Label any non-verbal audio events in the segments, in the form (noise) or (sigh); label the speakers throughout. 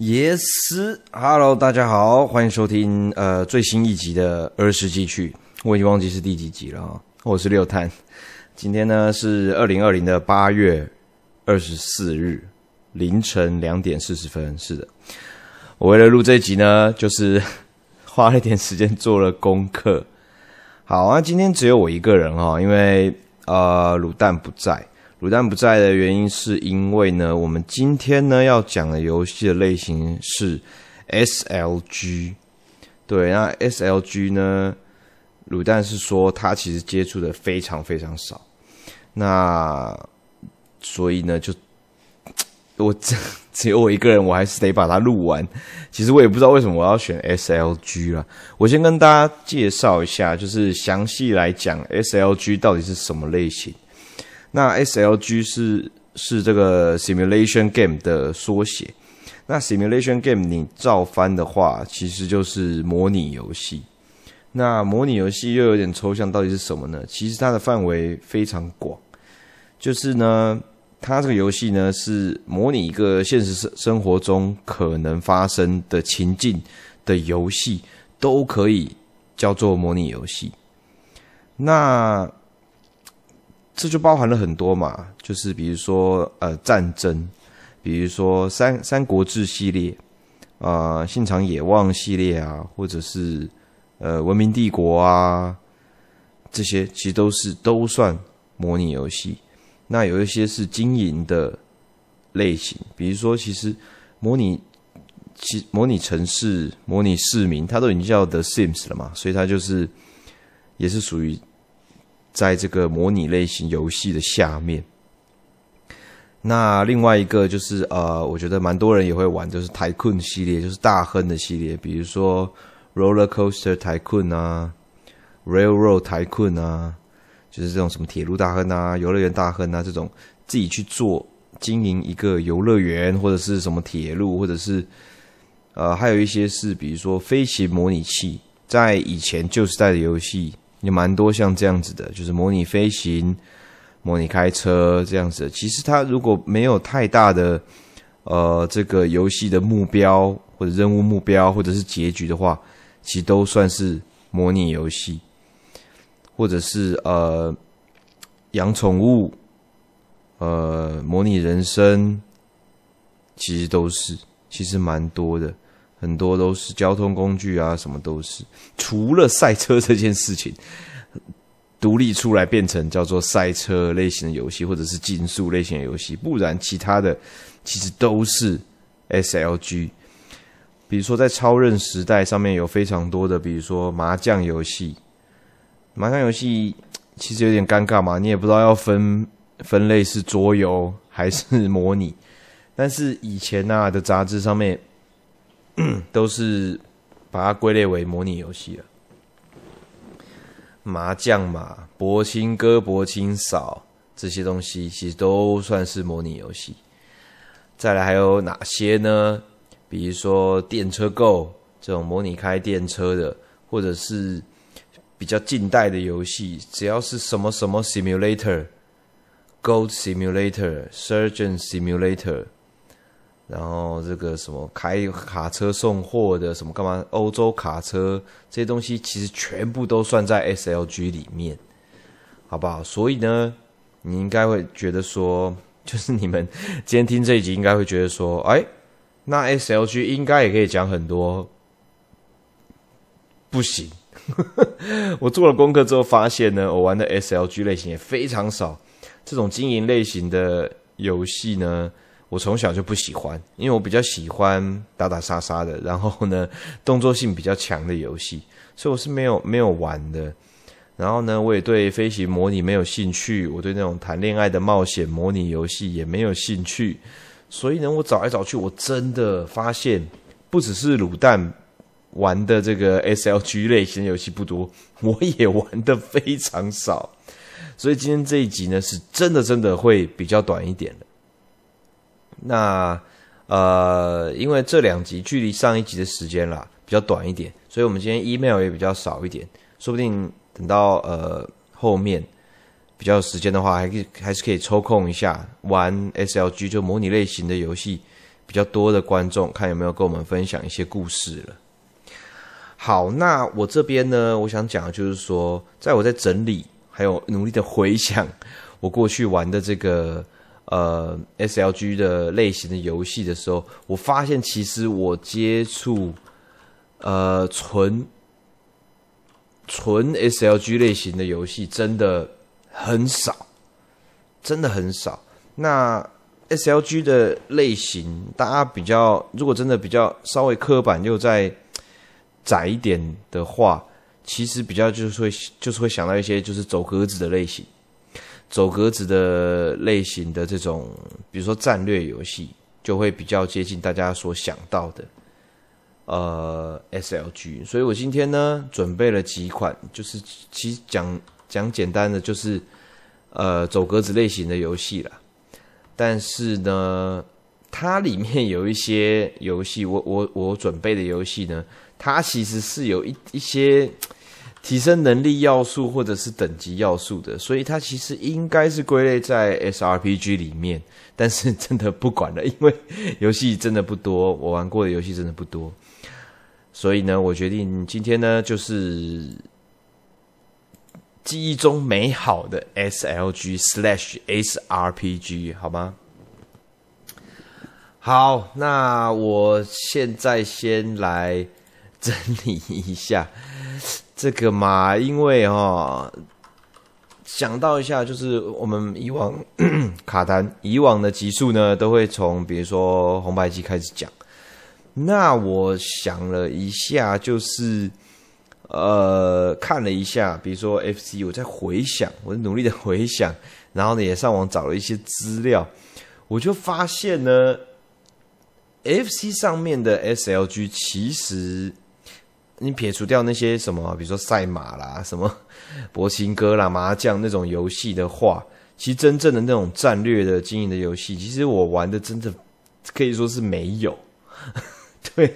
Speaker 1: Yes，Hello，大家好，欢迎收听呃最新一集的儿时记趣，我已经忘记是第几集了啊，我是六探，今天呢是二零二零的八月二十四日凌晨两点四十分，是的，我为了录这一集呢，就是 (laughs) 花了一点时间做了功课。好啊，今天只有我一个人哈，因为呃卤蛋不在。卤蛋不在的原因是因为呢，我们今天呢要讲的游戏的类型是 SLG。对，那 SLG 呢，卤蛋是说他其实接触的非常非常少。那所以呢，就我只只有我一个人，我还是得把它录完。其实我也不知道为什么我要选 SLG 啦。我先跟大家介绍一下，就是详细来讲 SLG 到底是什么类型。那 SLG 是是这个 simulation game 的缩写。那 simulation game 你照翻的话，其实就是模拟游戏。那模拟游戏又有点抽象，到底是什么呢？其实它的范围非常广，就是呢，它这个游戏呢是模拟一个现实生生活中可能发生的情境的游戏，都可以叫做模拟游戏。那这就包含了很多嘛，就是比如说呃战争，比如说三三国志系列，啊、呃，信长野望系列啊，或者是呃文明帝国啊，这些其实都是都算模拟游戏。那有一些是经营的类型，比如说其实模拟其模拟城市、模拟市民，它都已经叫 The Sims 了嘛，所以它就是也是属于。在这个模拟类型游戏的下面，那另外一个就是呃，我觉得蛮多人也会玩，就是台困系列，就是大亨的系列，比如说 Roller Coaster Tycoon 啊，Railroad Tycoon 啊，就是这种什么铁路大亨啊、游乐园大亨啊这种，自己去做经营一个游乐园或者是什么铁路，或者是呃，还有一些是比如说飞行模拟器，在以前旧时代的游戏。也蛮多像这样子的，就是模拟飞行、模拟开车这样子。其实它如果没有太大的呃这个游戏的目标或者任务目标或者是结局的话，其实都算是模拟游戏，或者是呃养宠物、呃模拟人生，其实都是，其实蛮多的。很多都是交通工具啊，什么都是，除了赛车这件事情独立出来变成叫做赛车类型的游戏，或者是竞速类型的游戏，不然其他的其实都是 SLG。比如说在超任时代上面有非常多的，比如说麻将游戏，麻将游戏其实有点尴尬嘛，你也不知道要分分类是桌游还是模拟，但是以前呐、啊、的杂志上面。(clears throat) 都是把它归类为模拟游戏了。麻将嘛，博青哥、博青嫂这些东西，其实都算是模拟游戏。再来还有哪些呢？比如说电车购这种模拟开电车的，或者是比较近代的游戏，只要是什么什么 simulator，Gold Simulator，Surgeon Simulator。然后这个什么开卡车送货的什么干嘛？欧洲卡车这些东西其实全部都算在 SLG 里面，好不好？所以呢，你应该会觉得说，就是你们今天听这一集，应该会觉得说，哎，那 SLG 应该也可以讲很多。不行，(laughs) 我做了功课之后发现呢，我玩的 SLG 类型也非常少，这种经营类型的游戏呢。我从小就不喜欢，因为我比较喜欢打打杀杀的，(laughs) 然后呢，动作性比较强的游戏，所以我是没有没有玩的。然后呢，我也对飞行模拟没有兴趣，我对那种谈恋爱的冒险模拟游戏也没有兴趣。所以呢，我找来找去，我真的发现，不只是卤蛋玩的这个 SLG 类型游戏不多，(laughs) 我也玩的非常少。所以今天这一集呢，是真的真的会比较短一点的。那呃，因为这两集距离上一集的时间啦比较短一点，所以我们今天 email 也比较少一点。说不定等到呃后面比较有时间的话，还可以还是可以抽空一下玩 SLG，就模拟类型的游戏比较多的观众，看有没有跟我们分享一些故事了。好，那我这边呢，我想讲的就是说，在我在整理还有努力的回想我过去玩的这个呃 SLG 的类型的游戏的时候，我发现其实我接触呃纯纯 SLG 类型的游戏真的很少，真的很少。那 SLG 的类型，大家比较如果真的比较稍微刻板又在窄一点的话，其实比较就是会就是会想到一些就是走格子的类型，走格子的类型的这种，比如说战略游戏，就会比较接近大家所想到的呃 SLG。所以我今天呢准备了几款，就是其实讲讲简单的，就是呃走格子类型的游戏啦。但是呢，它里面有一些游戏，我我我准备的游戏呢，它其实是有一一些提升能力要素或者是等级要素的，所以它其实应该是归类在 SRPG 里面。但是真的不管了，因为游戏真的不多，我玩过的游戏真的不多，所以呢，我决定今天呢就是。记忆中美好的 SLG slash SRPG，好吗？好，那我现在先来整理一下这个嘛，因为哈，想到一下，就是我们以往 (coughs) 卡单以往的集数呢，都会从比如说红白机开始讲。那我想了一下，就是。呃，看了一下，比如说 FC，我在回想，我努力的回想，然后呢，也上网找了一些资料，我就发现呢，FC 上面的 SLG 其实，你撇除掉那些什么，比如说赛马啦、什么 (laughs) 博青哥啦、麻将那种游戏的话，其实真正的那种战略的经营的游戏，其实我玩的真的可以说是没有，(laughs) 对。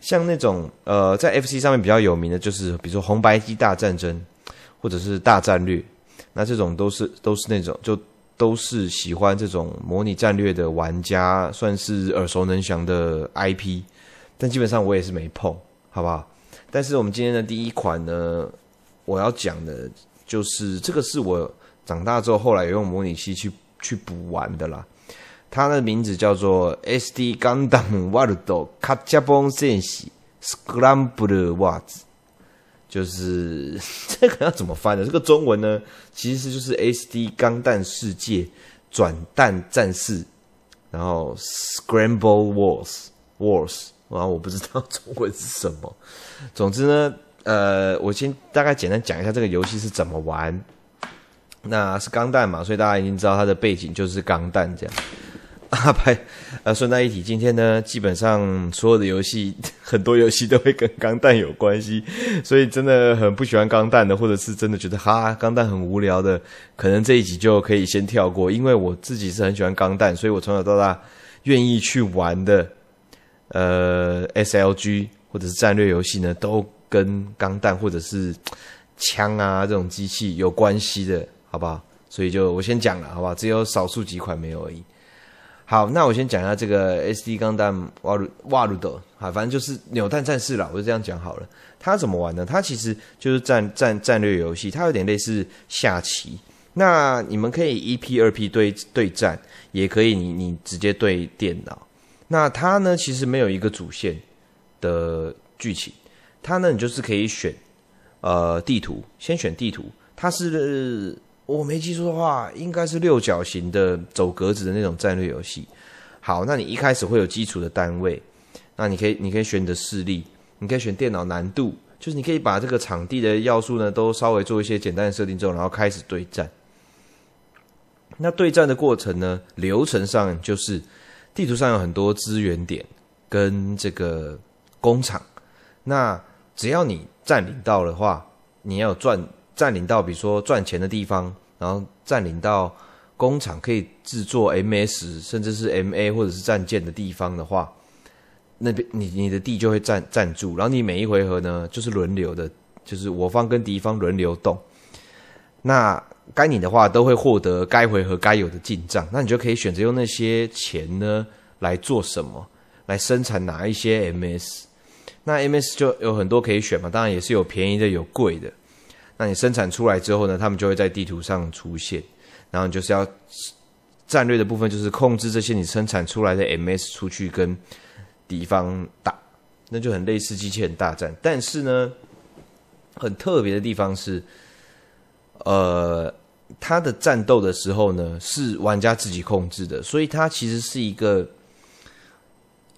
Speaker 1: 像那种呃，在 FC 上面比较有名的，就是比如说红白机大战争，或者是大战略，那这种都是都是那种就都是喜欢这种模拟战略的玩家，算是耳熟能详的 IP，但基本上我也是没碰，好不好？但是我们今天的第一款呢，我要讲的就是这个是我长大之后后来用模拟器去去补玩的啦。它的名字叫做 SD Gundam World Gachapon Senshi Scramble Wars，就是这个要怎么翻呢？这个中文呢，其实就是 SD 钢弹世界转蛋战士，然后 Scramble Wars Wars，然后我不知道中文是什么。(laughs) 总之呢，呃，我先大概简单讲一下这个游戏是怎么玩。那是钢弹嘛，所以大家已经知道它的背景就是钢弹这样。(laughs) 啊，拍，呃，顺带一提，今天呢，基本上所有的游戏，(laughs) 很多游戏都会跟钢弹有关系，所以真的很不喜欢钢弹的，或者是真的觉得哈钢弹很无聊的，可能这一集就可以先跳过，因为我自己是很喜欢钢弹，所以我从小到大愿意去玩的，呃，SLG 或者是战略游戏呢，都跟钢弹或者是枪啊这种机器有关系的，好不好？所以就我先讲了，好不好？只有少数几款没有而已。好，那我先讲一下这个 SD 钢弹瓦鲁瓦鲁德，好，反正就是扭蛋战士啦，我就这样讲好了。它怎么玩呢？它其实就是战战战略游戏，它有点类似下棋。那你们可以一 P 二 P 对对战，也可以你你直接对电脑。那它呢，其实没有一个主线的剧情，它呢，你就是可以选呃地图，先选地图，它是。我没记错的话，应该是六角形的走格子的那种战略游戏。好，那你一开始会有基础的单位，那你可以你可以选你的势力，你可以选电脑难度，就是你可以把这个场地的要素呢都稍微做一些简单的设定之后，然后开始对战。那对战的过程呢，流程上就是地图上有很多资源点跟这个工厂，那只要你占领到的话，你要赚。占领到比如说赚钱的地方，然后占领到工厂可以制作 MS 甚至是 MA 或者是战舰的地方的话，那边你你的地就会占占住，然后你每一回合呢就是轮流的，就是我方跟敌方轮流动。那该你的话都会获得该回合该有的进账，那你就可以选择用那些钱呢来做什么，来生产哪一些 MS。那 MS 就有很多可以选嘛，当然也是有便宜的，有贵的。那你生产出来之后呢，他们就会在地图上出现，然后你就是要战略的部分，就是控制这些你生产出来的 MS 出去跟敌方打，那就很类似机器人大战。但是呢，很特别的地方是，呃，它的战斗的时候呢，是玩家自己控制的，所以它其实是一个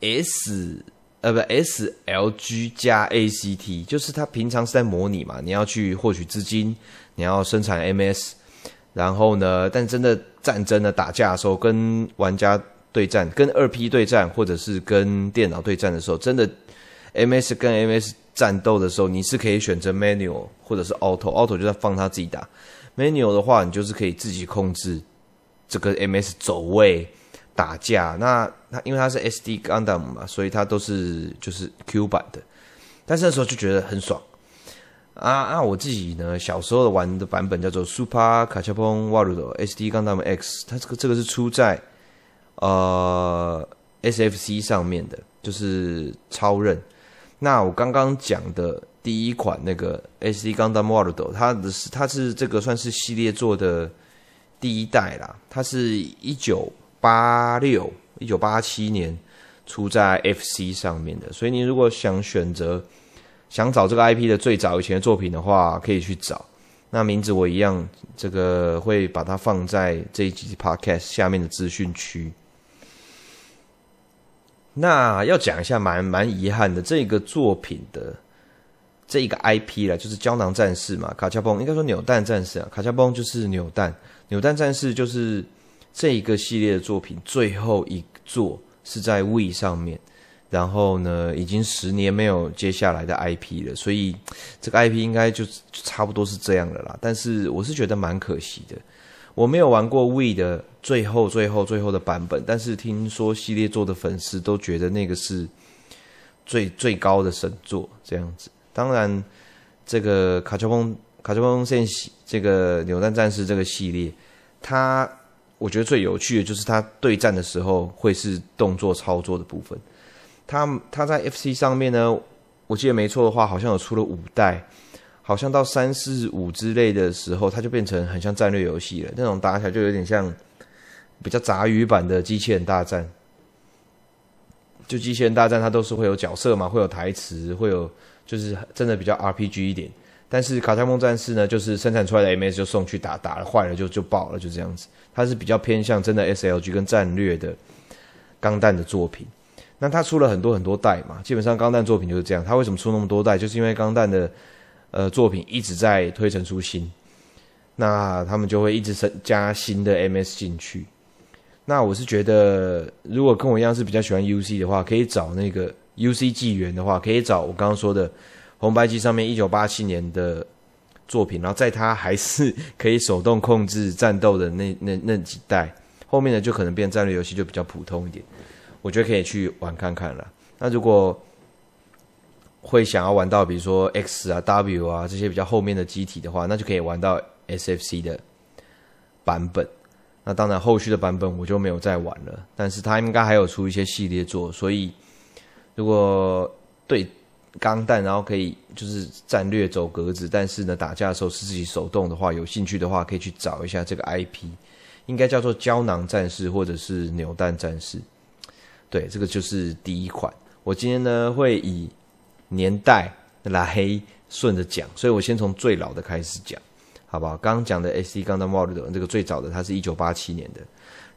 Speaker 1: S。呃，不，S L G 加 A C T，就是它平常是在模拟嘛，你要去获取资金，你要生产 M S，然后呢，但真的战争的，打架的时候，跟玩家对战，跟二 P 对战，或者是跟电脑对战的时候，真的 M S 跟 M S 战斗的时候，你是可以选择 Manual 或者是 Auto，Auto 就在放他自己打，Manual 的话，你就是可以自己控制这个 M S 走位。打架，那它因为它是 SD Gundam 嘛，所以它都是就是 Q 版的，但是那时候就觉得很爽啊啊！我自己呢，小时候玩的版本叫做 Super Gachapon World SD Gundam X，它这个这个是出在呃 SFC 上面的，就是超任。那我刚刚讲的第一款那个 SD Gundam World，它的是它是这个算是系列做的第一代啦，它是一九。八六一九八七年出在 FC 上面的，所以你如果想选择想找这个 IP 的最早以前的作品的话，可以去找。那名字我一样，这个会把它放在这一集 Podcast 下面的资讯区。那要讲一下蛮蛮遗憾的，这个作品的这一个 IP 啦，就是胶囊战士嘛，卡恰崩应该说扭蛋战士啊，卡恰崩就是扭蛋，扭蛋战士就是。这一个系列的作品最后一作是在 Wii 上面，然后呢，已经十年没有接下来的 IP 了，所以这个 IP 应该就差不多是这样的啦。但是我是觉得蛮可惜的，我没有玩过 Wii 的最后、最后、最后的版本，但是听说系列做的粉丝都觉得那个是最最高的神作，这样子。当然，这个卡丘风卡丘风线这个扭蛋战士这个系列，它。我觉得最有趣的就是它对战的时候会是动作操作的部分。它它在 FC 上面呢，我记得没错的话，好像有出了五代，好像到三四五之类的时候，它就变成很像战略游戏了。那种打起来就有点像比较杂鱼版的机器人大战。就机器人大战，它都是会有角色嘛，会有台词，会有就是真的比较 RPG 一点。但是卡恰梦战士呢，就是生产出来的 MS 就送去打，打了坏了就就爆了，就这样子。它是比较偏向真的 SLG 跟战略的钢弹的作品。那它出了很多很多代嘛，基本上钢弹作品就是这样。它为什么出那么多代？就是因为钢弹的呃作品一直在推陈出新，那他们就会一直加新的 MS 进去。那我是觉得，如果跟我一样是比较喜欢 UC 的话，可以找那个 UC 纪元的话，可以找我刚刚说的。红白机上面一九八七年的作品，然后在它还是可以手动控制战斗的那那那几代，后面的就可能变战略游戏就比较普通一点，我觉得可以去玩看看了。那如果会想要玩到比如说 X 啊 W 啊这些比较后面的机体的话，那就可以玩到 SFC 的版本。那当然后续的版本我就没有再玩了，但是它应该还有出一些系列作，所以如果对。钢弹，然后可以就是战略走格子，但是呢，打架的时候是自己手动的话，有兴趣的话可以去找一下这个 IP，应该叫做胶囊战士或者是扭蛋战士。对，这个就是第一款。我今天呢会以年代来顺着讲，所以我先从最老的开始讲，好不好？刚刚讲的 SD Gundam World 这个最早的，它是一九八七年的。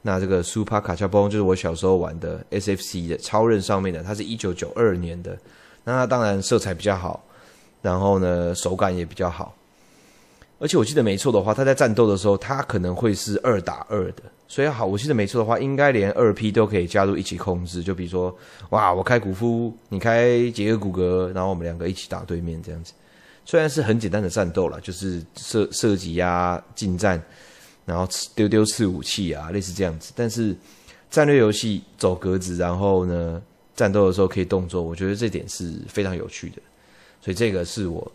Speaker 1: 那这个 Super Gachapon 就是我小时候玩的 SFC 的超任上面的，它是一九九二年的。那它当然色彩比较好，然后呢手感也比较好，而且我记得没错的话，它在战斗的时候，它可能会是二打二的，所以好，我记得没错的话，应该连二 P 都可以加入一起控制，就比如说，哇，我开古夫，你开杰克古格，然后我们两个一起打对面这样子，虽然是很简单的战斗啦，就是射射击呀、近战，然后丢丢刺武器啊，类似这样子，但是战略游戏走格子，然后呢，战斗的时候可以动作，我觉得这点是非常有趣的，所以这个是我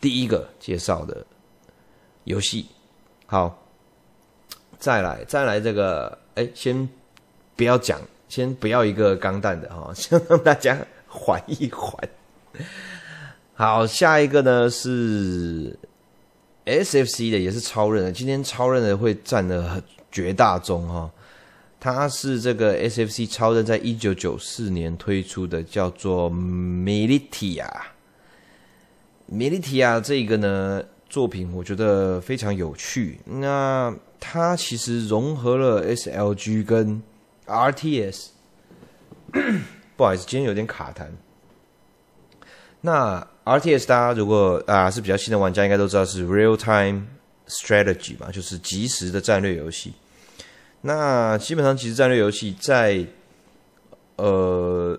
Speaker 1: 第一个介绍的游戏。好，再来再来这个，哎，先不要讲先不要一个钢弹的哈，(laughs) 先让大家缓一缓。好，下一个呢是 SFC 的，也是超任的。今天超任的会占了绝大宗哈。它是这个 SFC 超任在一九九四年推出的，叫做 Militia。Militia 这个呢作品，我觉得非常有趣。那它其实融合了 SLG 跟 RTS。(coughs) 不好意思，今天有点卡痰。那 RTS 大家如果啊是比较新的玩家，应该都知道是 Real Time Strategy 嘛，就是即时的战略游戏。那基本上即时战略游戏在呃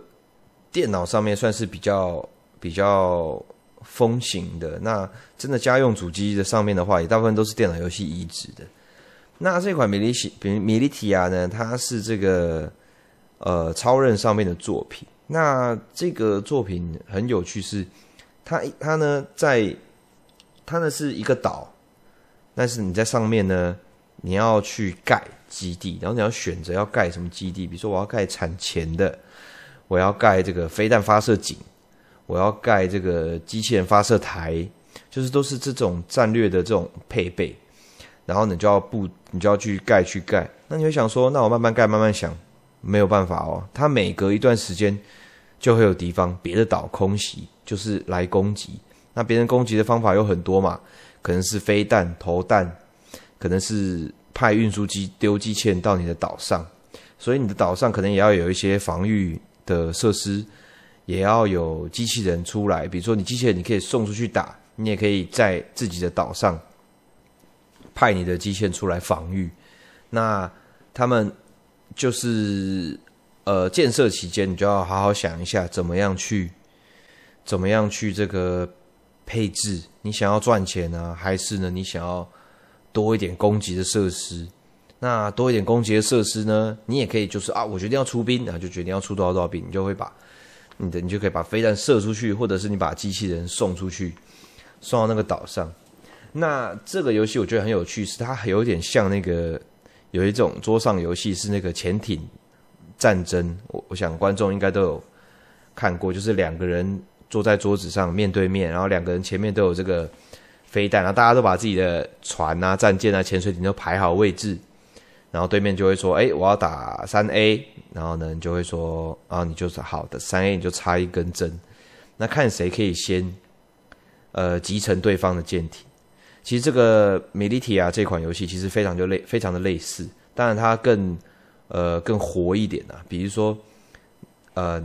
Speaker 1: 电脑上面算是比较比较风行的。那真的家用主机的上面的话，也大部分都是电脑游戏移植的。那这款米利西米米利提亚呢，它是这个呃超任上面的作品。那这个作品很有趣，是它它呢在它呢是一个岛，但是你在上面呢，你要去盖基地，然后你要选择要盖什么基地，比如说我要盖产钱的，我要盖这个飞弹发射井，我要盖这个机器人发射台，就是都是这种战略的这种配备，然后你就要布，你就要去盖去盖，那你会想说，那我慢慢盖慢慢想。没有办法哦，它每隔一段时间就会有敌方别的岛空袭，就是来攻击。那别人攻击的方法有很多嘛，可能是飞弹投弹，可能是派运输机丢机器人到你的岛上，所以你的岛上可能也要有一些防御的设施，也要有机器人出来。比如说你机器人你可以送出去打，你也可以在自己的岛上派你的机器人出来防御。那他们。就是呃，建设期间你就要好好想一下，怎么样去，怎么样去这个配置？你想要赚钱呢，还是呢？你想要多一点攻击的设施？那多一点攻击的设施呢？你也可以就是啊，我决定要出兵，然后就决定要出多少多少兵，你就会把你的你就可以把飞弹射出去，或者是你把机器人送出去，送到那个岛上。那这个游戏我觉得很有趣，是它有点像那个。有一种桌上游戏是那个潜艇战争，我我想观众应该都有看过，就是两个人坐在桌子上面对面，然后两个人前面都有这个飞弹，然后大家都把自己的船啊、战舰啊、潜水艇都排好位置，然后对面就会说：“哎，我要打三 A。”然后呢，你就会说：“啊，你就是好的三 A，你就插一根针，那看谁可以先呃集成对方的舰艇。”其实这个 Militia 这款游戏其实非常就类非常的类似，当然它更呃更活一点啊。比如说，呃，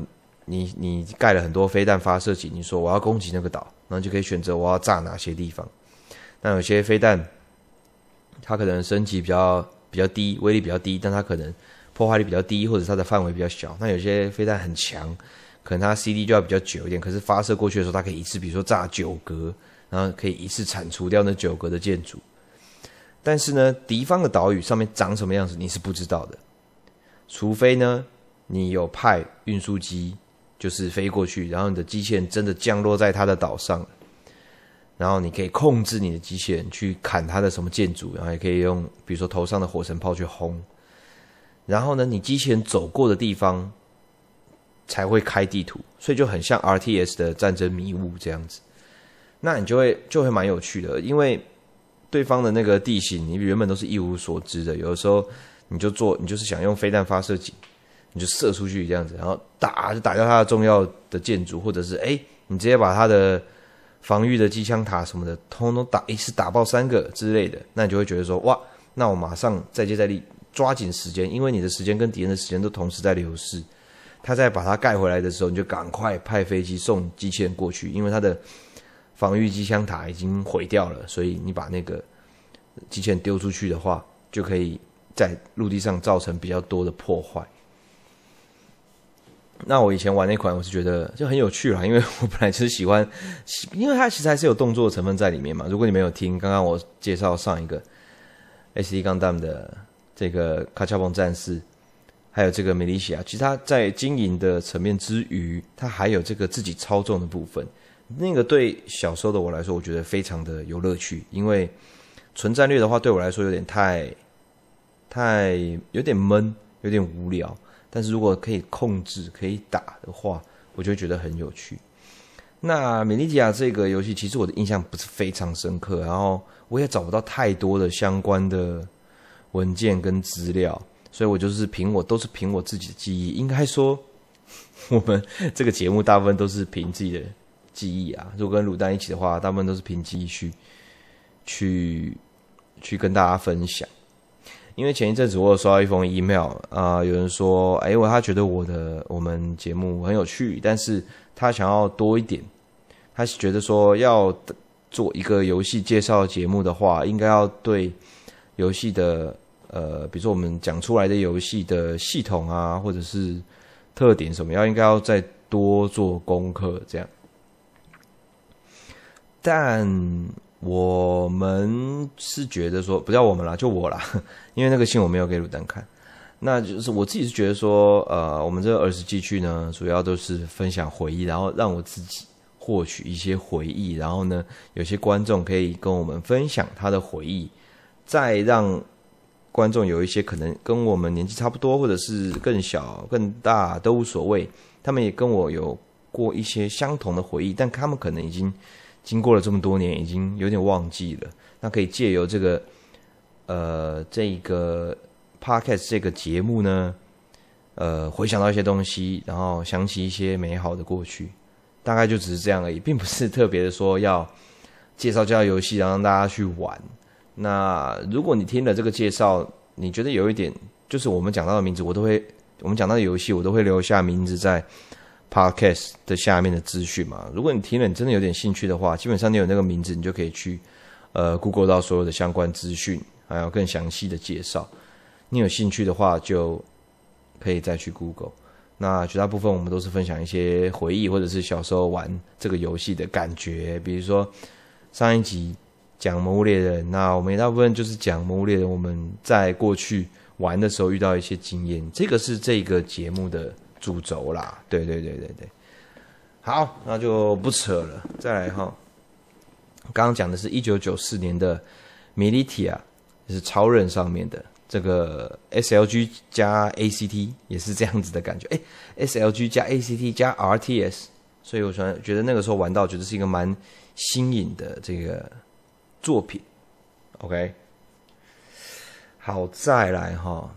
Speaker 1: 你你盖了很多飞弹发射井，你说我要攻击那个岛，然后就可以选择我要炸哪些地方。那有些飞弹，它可能升级比较比较低，威力比较低，但它可能破坏力比较低，或者它的范围比较小。那有些飞弹很强，可能它 CD 就要比较久一点，可是发射过去的时候，它可以一次，比如说炸九格。然后可以一次铲除掉那九格的建筑，但是呢，敌方的岛屿上面长什么样子你是不知道的，除非呢，你有派运输机就是飞过去，然后你的机器人真的降落在他的岛上，然后你可以控制你的机器人去砍他的什么建筑，然后也可以用比如说头上的火神炮去轰，然后呢，你机器人走过的地方才会开地图，所以就很像 RTS 的战争迷雾这样子。那你就会就会蛮有趣的，因为对方的那个地形你原本都是一无所知的，有的时候你就做你就是想用飞弹发射井，你就射出去这样子，然后打就打掉它的重要的建筑，或者是哎你直接把它的防御的机枪塔什么的通通打一次打爆三个之类的，那你就会觉得说哇，那我马上再接再厉，抓紧时间，因为你的时间跟敌人的时间都同时在流逝，他在把它盖回来的时候，你就赶快派飞机送机器人过去，因为它的。防御机枪塔已经毁掉了，所以你把那个机器人丢出去的话，就可以在陆地上造成比较多的破坏。那我以前玩那款，我是觉得就很有趣啦，因为我本来就是喜欢，(laughs) 因为它其实还是有动作成分在里面嘛。如果你没有听刚刚我介绍上一个 SD Gundam 的这个卡恰彭战士，还有这个 Militia，其实它在经营的层面之余，它还有这个自己操纵的部分。那个对小时候的我来说，我觉得非常的有乐趣，因为纯战略的话，对我来说有点太太有点闷，有点无聊。但是如果可以控制、可以打的话，我就觉得很有趣。那美利提亚这个游戏，其实我的印象不是非常深刻，然后我也找不到太多的相关的文件跟资料，所以我就是凭我都是凭我自己的记忆。应该说，我们这个节目大部分都是凭自己的记忆啊。如果跟卤蛋一起的话，大部分都是凭记忆去去去跟大家分享。因为前一阵子我有收到一封 email 啊、有人说，哎，我他觉得我的我们节目很有趣，但是他想要多一点，他是觉得说要做一个游戏介绍节目的话，应该要对游戏的呃，比如说我们讲出来的游戏的系统啊，或者是特点什么，要应该要再多做功课这样，但。我们是觉得说，不叫我们啦，就我啦，(laughs) 因为那个信我没有给鲁丹看。那就是我自己是觉得说，呃，我们这个儿时记趣呢，主要都是分享回忆，然后让我自己获取一些回忆，然后呢，有些观众可以跟我们分享他的回忆，再让观众有一些可能跟我们年纪差不多，或者是更小、更大都无所谓，他们也跟我有过一些相同的回忆，但他们可能已经。经过了这么多年，已经有点忘记了。那可以借由这个，呃，这个 podcast 这个节目呢，呃，回想到一些东西，然后想起一些美好的过去。大概就只是这样而已，并不是特别的说要介绍这游戏，然后让大家去玩。那如果你听了这个介绍，你觉得有一点，就是我们讲到的名字，我都会，我们讲到的游戏，我都会留下名字在。Podcast 的下面的资讯嘛，如果你听了，你真的有点兴趣的话，基本上你有那个名字，你就可以去呃 Google 到所有的相关资讯，还有更详细的介绍。你有兴趣的话，就可以再去 Google。那绝大部分我们都是分享一些回忆，或者是小时候玩这个游戏的感觉。比如说上一集讲《魔物猎人》，那我们大部分就是讲《魔物猎人》，我们在过去玩的时候遇到一些经验。这个是这个节目的。主轴啦，对对对对对，好，那就不扯了，再来哈。刚刚讲的是一九九四年的米利提亚，就是超人上面的这个 SLG 加 ACT，也是这样子的感觉。哎，SLG 加 ACT 加 RTS，所以我觉得那个时候玩到，觉得是一个蛮新颖的这个作品。OK，好，再来哈，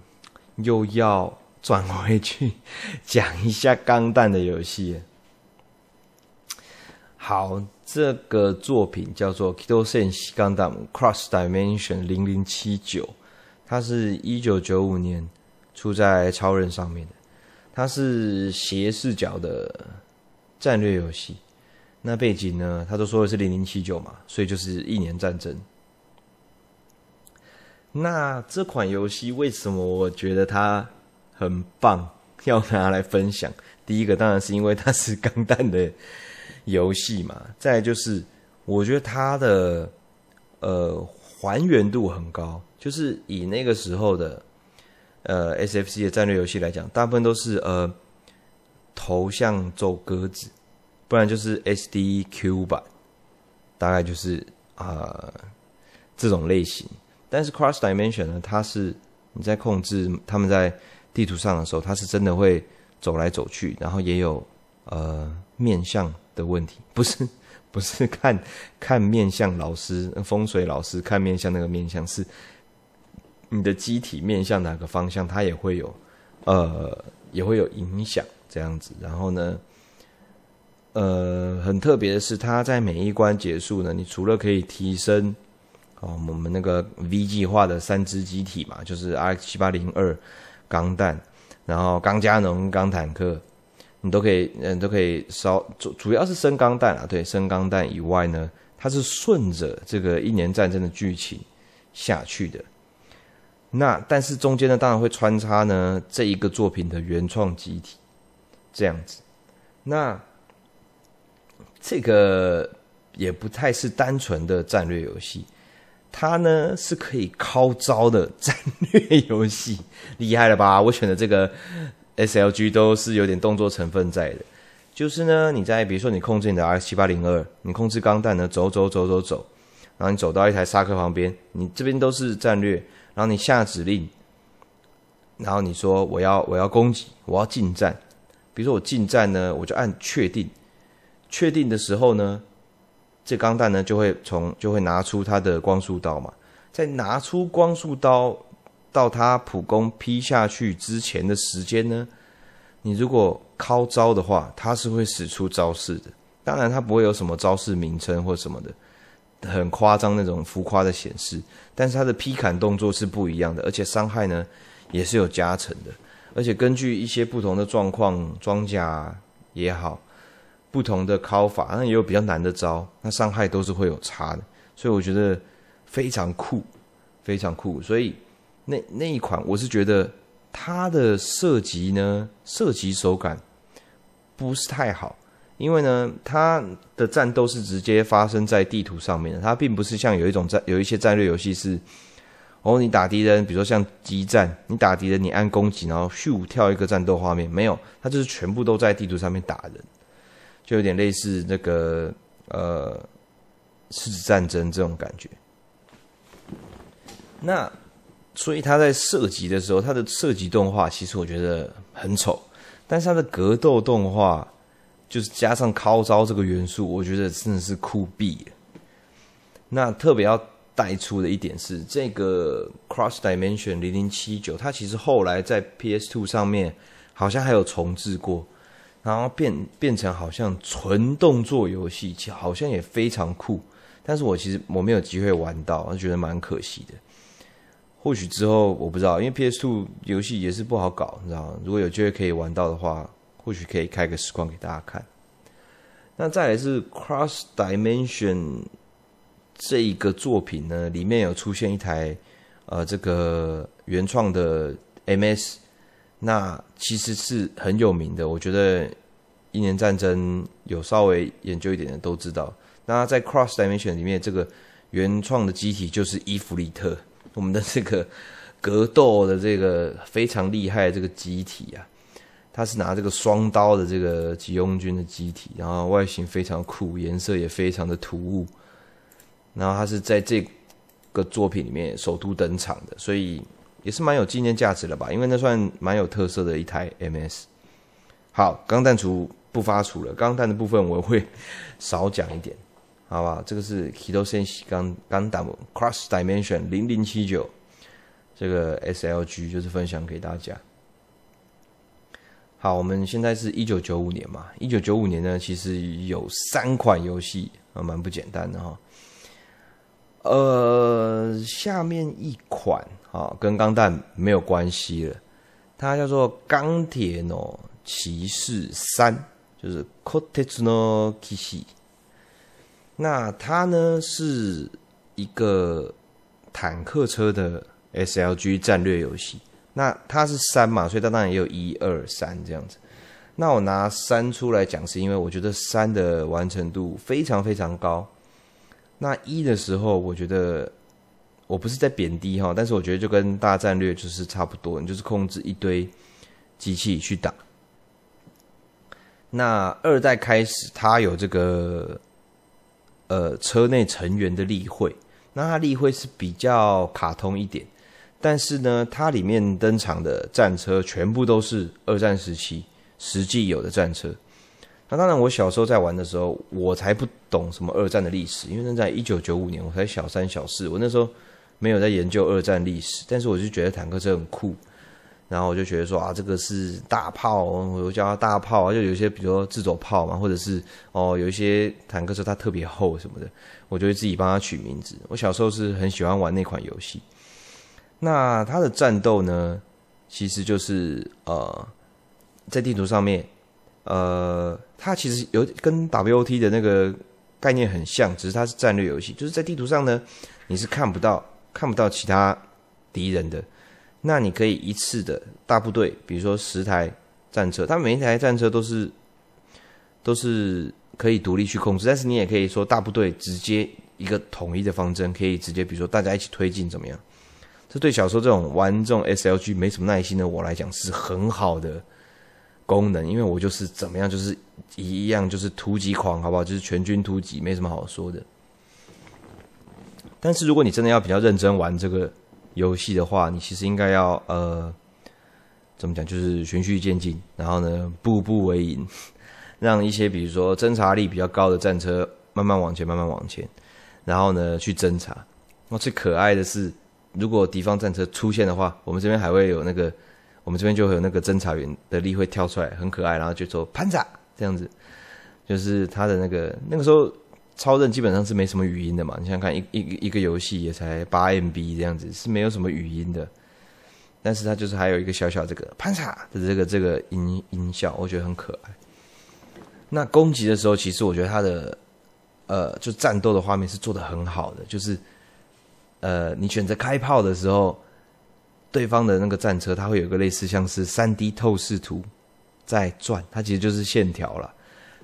Speaker 1: 又要。转回去讲一下钢弹的游戏。好，这个作品叫做《Kido Senshi Gundam Cross Dimension 零零七九》，它是一九九五年出在超人上面的。它是斜视角的战略游戏。那背景呢？他都说的是零零七九嘛，所以就是一年战争。那这款游戏为什么我觉得它？很棒，(laughs) 要拿来分享。第一个当然是因为它是钢弹的游戏嘛，(laughs) 再就是我觉得它的呃还原度很高，就是以那个时候的呃 SFC 的战略游戏来讲，大部分都是呃头像走格子，不然就是 SDQ 版，大概就是啊、这种类型。但是 Cross Dimension 呢，它是你在控制他们在。地图上的时候，它是真的会走来走去，然后也有呃面相的问题，不是 (laughs) 不是看看面相老师风水老师看面相那个面相，是你的机体面向哪个方向，它也会有呃也会有影响这样子。然后呢，呃很特别的是，它在每一关结束呢，你除了可以提升哦我们那个 V 计划的三只机体嘛，就是 RX 七八零二。钢弹，然后钢加农、钢坦克，你都可以，嗯，都可以烧。主主要是升钢弹啊，对，升钢弹以外呢，它是顺着这个一年战争的剧情下去的。那但是中间呢，当然会穿插呢这一个作品的原创机体，这样子。那这个也不太是单纯的战略游戏。它呢是可以靠招的战略游戏，厉害了吧？(laughs) 我选的这个 SLG 都是有点动作成分在的。就是呢，你在比如说你控制你的 R 七八零二，你控制钢弹呢走走走走走，然后你走到一台萨克旁边，你这边都是战略，然后你下指令，然后你说我要我要攻击，我要近战，比如说我近战呢，我就按确定，确定的时候呢，这钢弹呢就会从就会拿出它的光束刀嘛，在拿出光束刀到它普攻劈下去之前的时间呢，你如果靠招的话，它是会使出招式的，当然它不会有什么招式名称或什么的，很夸张那种浮夸的显示，但是它的劈砍动作是不一样的，而且伤害呢。也是有加成的，而且根据一些不同的状况，装甲也好，不同的靠法，那也有比较难的招，那伤害都是会有差的，所以我觉得非常酷，非常酷。所以那那一款，我是觉得它的射击呢，射击手感不是太好，因为呢，它的战斗是直接发生在地图上面的，它并不是像有一种战，有一些战略游戏是。哦，你打敌人，比如说像激战，你打敌人，你按攻击，然后咻跳一个战斗画面，没有，它就是全部都在地图上面打人，就有点类似那个呃，狮子战争这种感觉。那所以他在射击的时候，他的射击动画其实我觉得很丑，但是他的格斗动画就是加上靠招这个元素，我觉得真的是酷毙了。那特别要。带出的一点是，这个 Cross Dimension 零零七九，它其实后来在 PS Two 上面好像还有重制过，然后变变成好像纯动作游戏，其实好像也非常酷。但是我其实我没有机会玩到，我觉得蛮可惜的。或许之后我不知道，因为 PS2 游戏也是不好搞，你知道吗？如果有机会可以玩到的话，或许可以开个实况给大家看。那再来是 Cross Dimension。这一个作品呢，里面有出现一台，呃，这个原创的 MS，那其实是很有名的。我觉得一年战争有稍微研究一点的都知道。那在 Cross Dimension 里面，这个原创的机体就是伊芙利特，我们的这个格斗的这个非常厉害的这个机体啊，它是拿这个双刀的这个急用军的机体，然后外形非常酷，颜色也非常的突兀。然后他是在这个作品里面首度登场的，所以也是蛮有纪念价值的吧？因为那算蛮有特色的一台 MS。好，钢弹厨不发厨了，钢弹的部分我会少讲一点，好吧？这个是 Kido Sensei 钢钢弹 Cross Dimension 零零七九这个 SLG 就是分享给大家。好，我们现在是一九九五年嘛，一九九五年呢，其实有三款游戏啊，蛮不简单的哈。呃，下面一款啊、跟钢弹没有关系了，它叫做《钢铁诺骑士三》，就是《Kotets no Kishi》。那它呢是一个坦克车的 SLG 战略游戏。那它是三嘛，所以它当然也有一二三这样子。那我拿三出来讲，是因为我觉得三的完成度非常非常高。那一的时候，我觉得我不是在贬低哈，但是我觉得就跟大战略就是差不多，你就是控制一堆机器去打。那二代开始，它有这个呃车内成员的例会，那它例会是比较卡通一点，但是呢，它里面登场的战车全部都是二战时期实际有的战车。那当然，我小时候在玩的时候，我才不懂什么二战的历史，因为那在一九九五年，我才小三小四，我那时候没有在研究二战历史。但是我就觉得坦克车很酷，然后我就觉得说啊，这个是大炮，我就叫它大炮，就有些比如说自走炮嘛，或者是哦，有一些坦克车它特别厚什么的，我就会自己帮它取名字。我小时候是很喜欢玩那款游戏。那它的战斗呢，其实就是呃，在地图上面。呃，它其实有跟 WOT 的那个概念很像，只是它是战略游戏，就是在地图上呢，你是看不到看不到其他敌人的，那你可以一次的大部队，比如说十台战车，它每一台战车都是都是可以独立去控制，但是你也可以说大部队直接一个统一的方针，可以直接比如说大家一起推进怎么样？这对小时候这种玩这种 SLG 没什么耐心的我来讲是很好的。功能，因为我就是怎么样，就是一样，就是突击狂，好不好？就是全军突击，没什么好说的。但是如果你真的要比较认真玩这个游戏的话，你其实应该要呃怎么讲，就是循序渐进，然后呢，步步为营，(laughs) 让一些比如说侦查力比较高的战车慢慢往前，慢慢往前，然后呢去侦查。那最可爱的是，如果敌方战车出现的话，我们这边还会有那个，我们这边就会有那个侦察员的力会跳出来，很可爱，然后就说“潘查”这样子，就是他的那个那个时候超任基本上是没什么语音的嘛，你想想看，一一一个游戏也才八 MB 这样子，是没有什么语音的。但是它就是还有一个小小这个潘查的这个这个音音效，我觉得很可爱。那攻击的时候，其实我觉得它的呃，就战斗的画面是做得很好的，就是呃，你选择开炮的时候，对方的那个战车它会有个类似像是三 D 透视图在转，它其实就是线条了。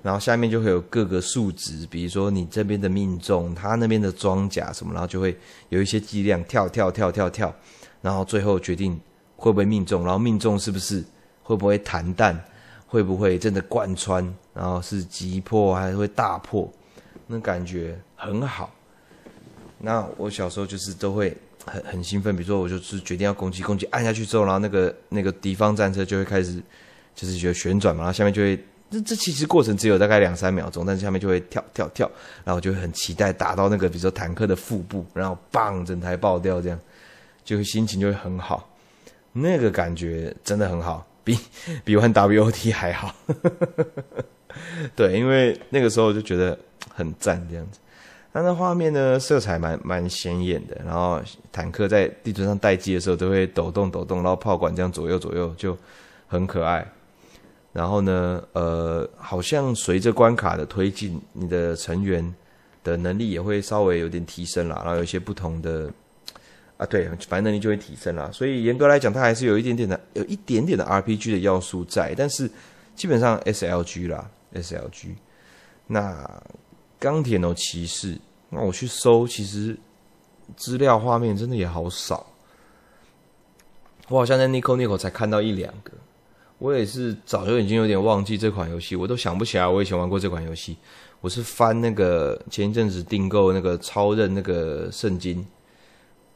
Speaker 1: 然后下面就会有各个数值，比如说你这边的命中，他那边的装甲什么，然后就会有一些计量跳跳跳跳跳，然后最后决定。会不会命中？然后命中是不是会不会弹弹？会不会真的贯穿？然后是击破还是会大破？那感觉很好。那我小时候就是都会很很兴奋，比如说我就是决定要攻击，攻击按下去之后，然后那个那个敌方战车就会开始就是觉得旋转嘛，然后下面就会这这其实过程只有大概两三秒钟，但是下面就会跳跳跳，然后就会很期待打到那个比如说坦克的腹部，然后棒整台爆掉，这样就会心情就会很好。那个感觉真的很好，比比玩 WOT 还好。对，因为那个时候就觉得很赞这样子。那那画面呢，色彩蛮蛮显眼的。然后坦克在地图上待机的时候都会抖动抖动，然后炮管这样左右左右就很可爱。然后呢，呃，好像随着关卡的推进，你的成员的能力也会稍微有点提升啦，然后有一些不同的。啊，对，反正能力就会提升啦。所以严格来讲，它还是有一点点的，有一点点的 RPG 的要素在。但是基本上 SLG 啦，SLG。那钢铁呢骑士，那我去搜，其实资料画面真的也好少。我好像在 Nico Nico 才看到一两个。我也是早就已经有点忘记这款游戏，我都想不起来我以前玩过这款游戏。我是翻那个前一阵子订购那个超任那个圣经。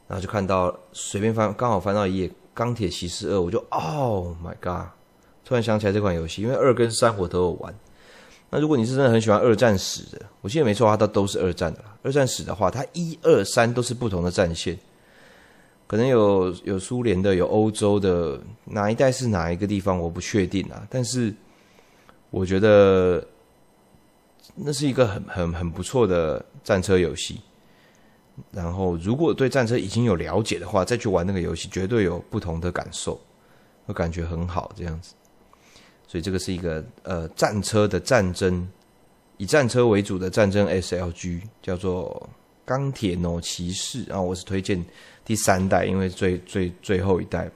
Speaker 1: 然后就看到随便翻，刚好翻到一页《钢铁骑士二》，我就 Oh my God！突然想起来这款游戏，因为二跟三我都有玩。那如果你是真的很喜欢二战史的，我记得没错，它都都是二战的啦。二战史的话，它一二三都是不同的战线，可能有有苏联的，有欧洲的，哪一代是哪一个地方我不确定啊。但是我觉得那是一个很很很不错的战车游戏。然后，如果对战车已经有了解的话，再去玩那个游戏，绝对有不同的感受，我感觉很好这样子。所以这个是一个呃战车的战争，以战车为主的战争 SLG，叫做钢铁诺骑士。然后我是推荐第三代，因为最最最后一代嘛。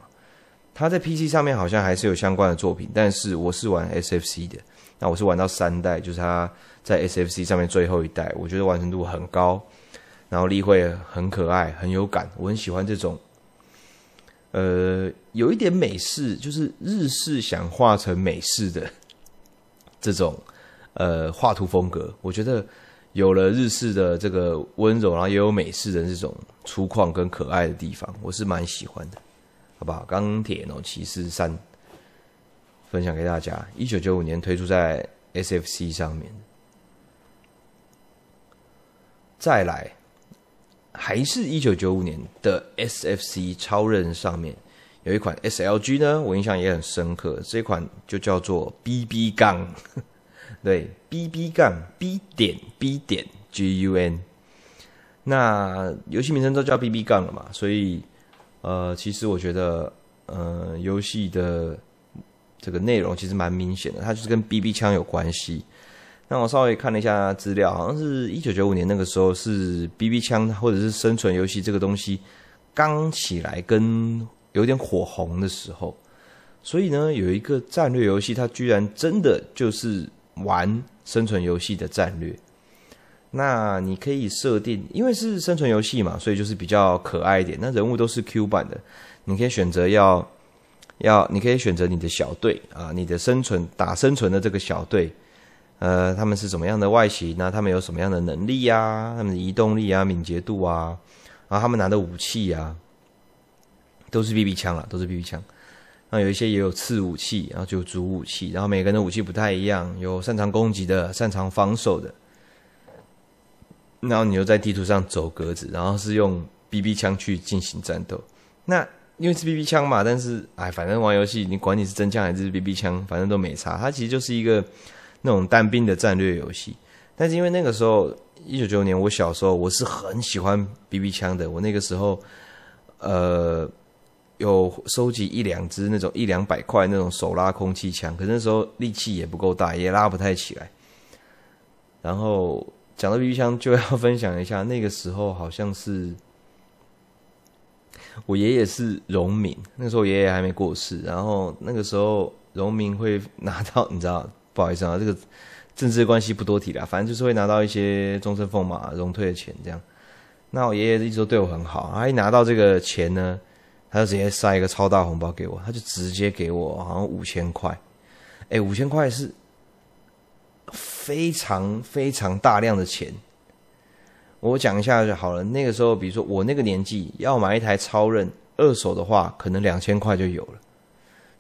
Speaker 1: 它在 PC 上面好像还是有相关的作品，但是我是玩 SFC 的。那我是玩到三代，就是它在 SFC 上面最后一代，我觉得完成度很高。然后立绘很可爱，很有感，我很喜欢这种，呃，有一点美式，就是日式想画成美式的这种呃画图风格。我觉得有了日式的这个温柔，然后也有美式的这种粗犷跟可爱的地方，我是蛮喜欢的，好不好？钢铁 no 骑士三分享给大家，一九九五年推出在 SFC 上面，再来。还是一九九五年的 SFC 超任上面有一款 SLG 呢，我印象也很深刻。这款就叫做 BB 杠，对，BB 杠 B 点 B 点 GUN。那游戏名称都叫 BB 杠了嘛，所以呃，其实我觉得呃，游戏的这个内容其实蛮明显的，它就是跟 BB 枪有关系。那我稍微看了一下资料，好像是一九九五年那个时候是 BB 枪或者是生存游戏这个东西刚起来跟有点火红的时候，所以呢，有一个战略游戏，它居然真的就是玩生存游戏的战略。那你可以设定，因为是生存游戏嘛，所以就是比较可爱一点。那人物都是 Q 版的，你可以选择要要，你可以选择你的小队啊，你的生存打生存的这个小队。呃，他们是什么样的外形？那他们有什么样的能力呀、啊？他们的移动力啊、敏捷度啊，然后他们拿的武器啊，都是 BB 枪啊，都是 BB 枪。那有一些也有次武器，然后就主武器，然后每个人的武器不太一样，有擅长攻击的，擅长防守的。然后你又在地图上走格子，然后是用 BB 枪去进行战斗。那因为是 BB 枪嘛，但是哎，反正玩游戏你管你是真枪还是 BB 枪，反正都没差。它其实就是一个那种单兵的战略游戏。但是因为那个时候一九九九年，我小时候我是很喜欢 BB 枪的。我那个时候呃有收集一两支那种一两百块那种手拉空气枪，可是那时候力气也不够大，也拉不太起来。然后讲到 BB 枪，就要分享一下，那个时候好像是。我爷爷是荣民，那时候爷爷还没过世，然后那个时候荣民会拿到，你知道，不好意思啊，这个政治关系不多提了，反正就是会拿到一些终身俸嘛、荣退的钱这样。那我爷爷一直都对我很好，他一拿到这个钱呢，他就直接塞一个超大红包给我，他就直接给我好像五千块，哎，五千块是非常非常大量的钱。我讲一下就好了。那个时候，比如说我那个年纪要买一台超任二手的话，可能两千块就有了；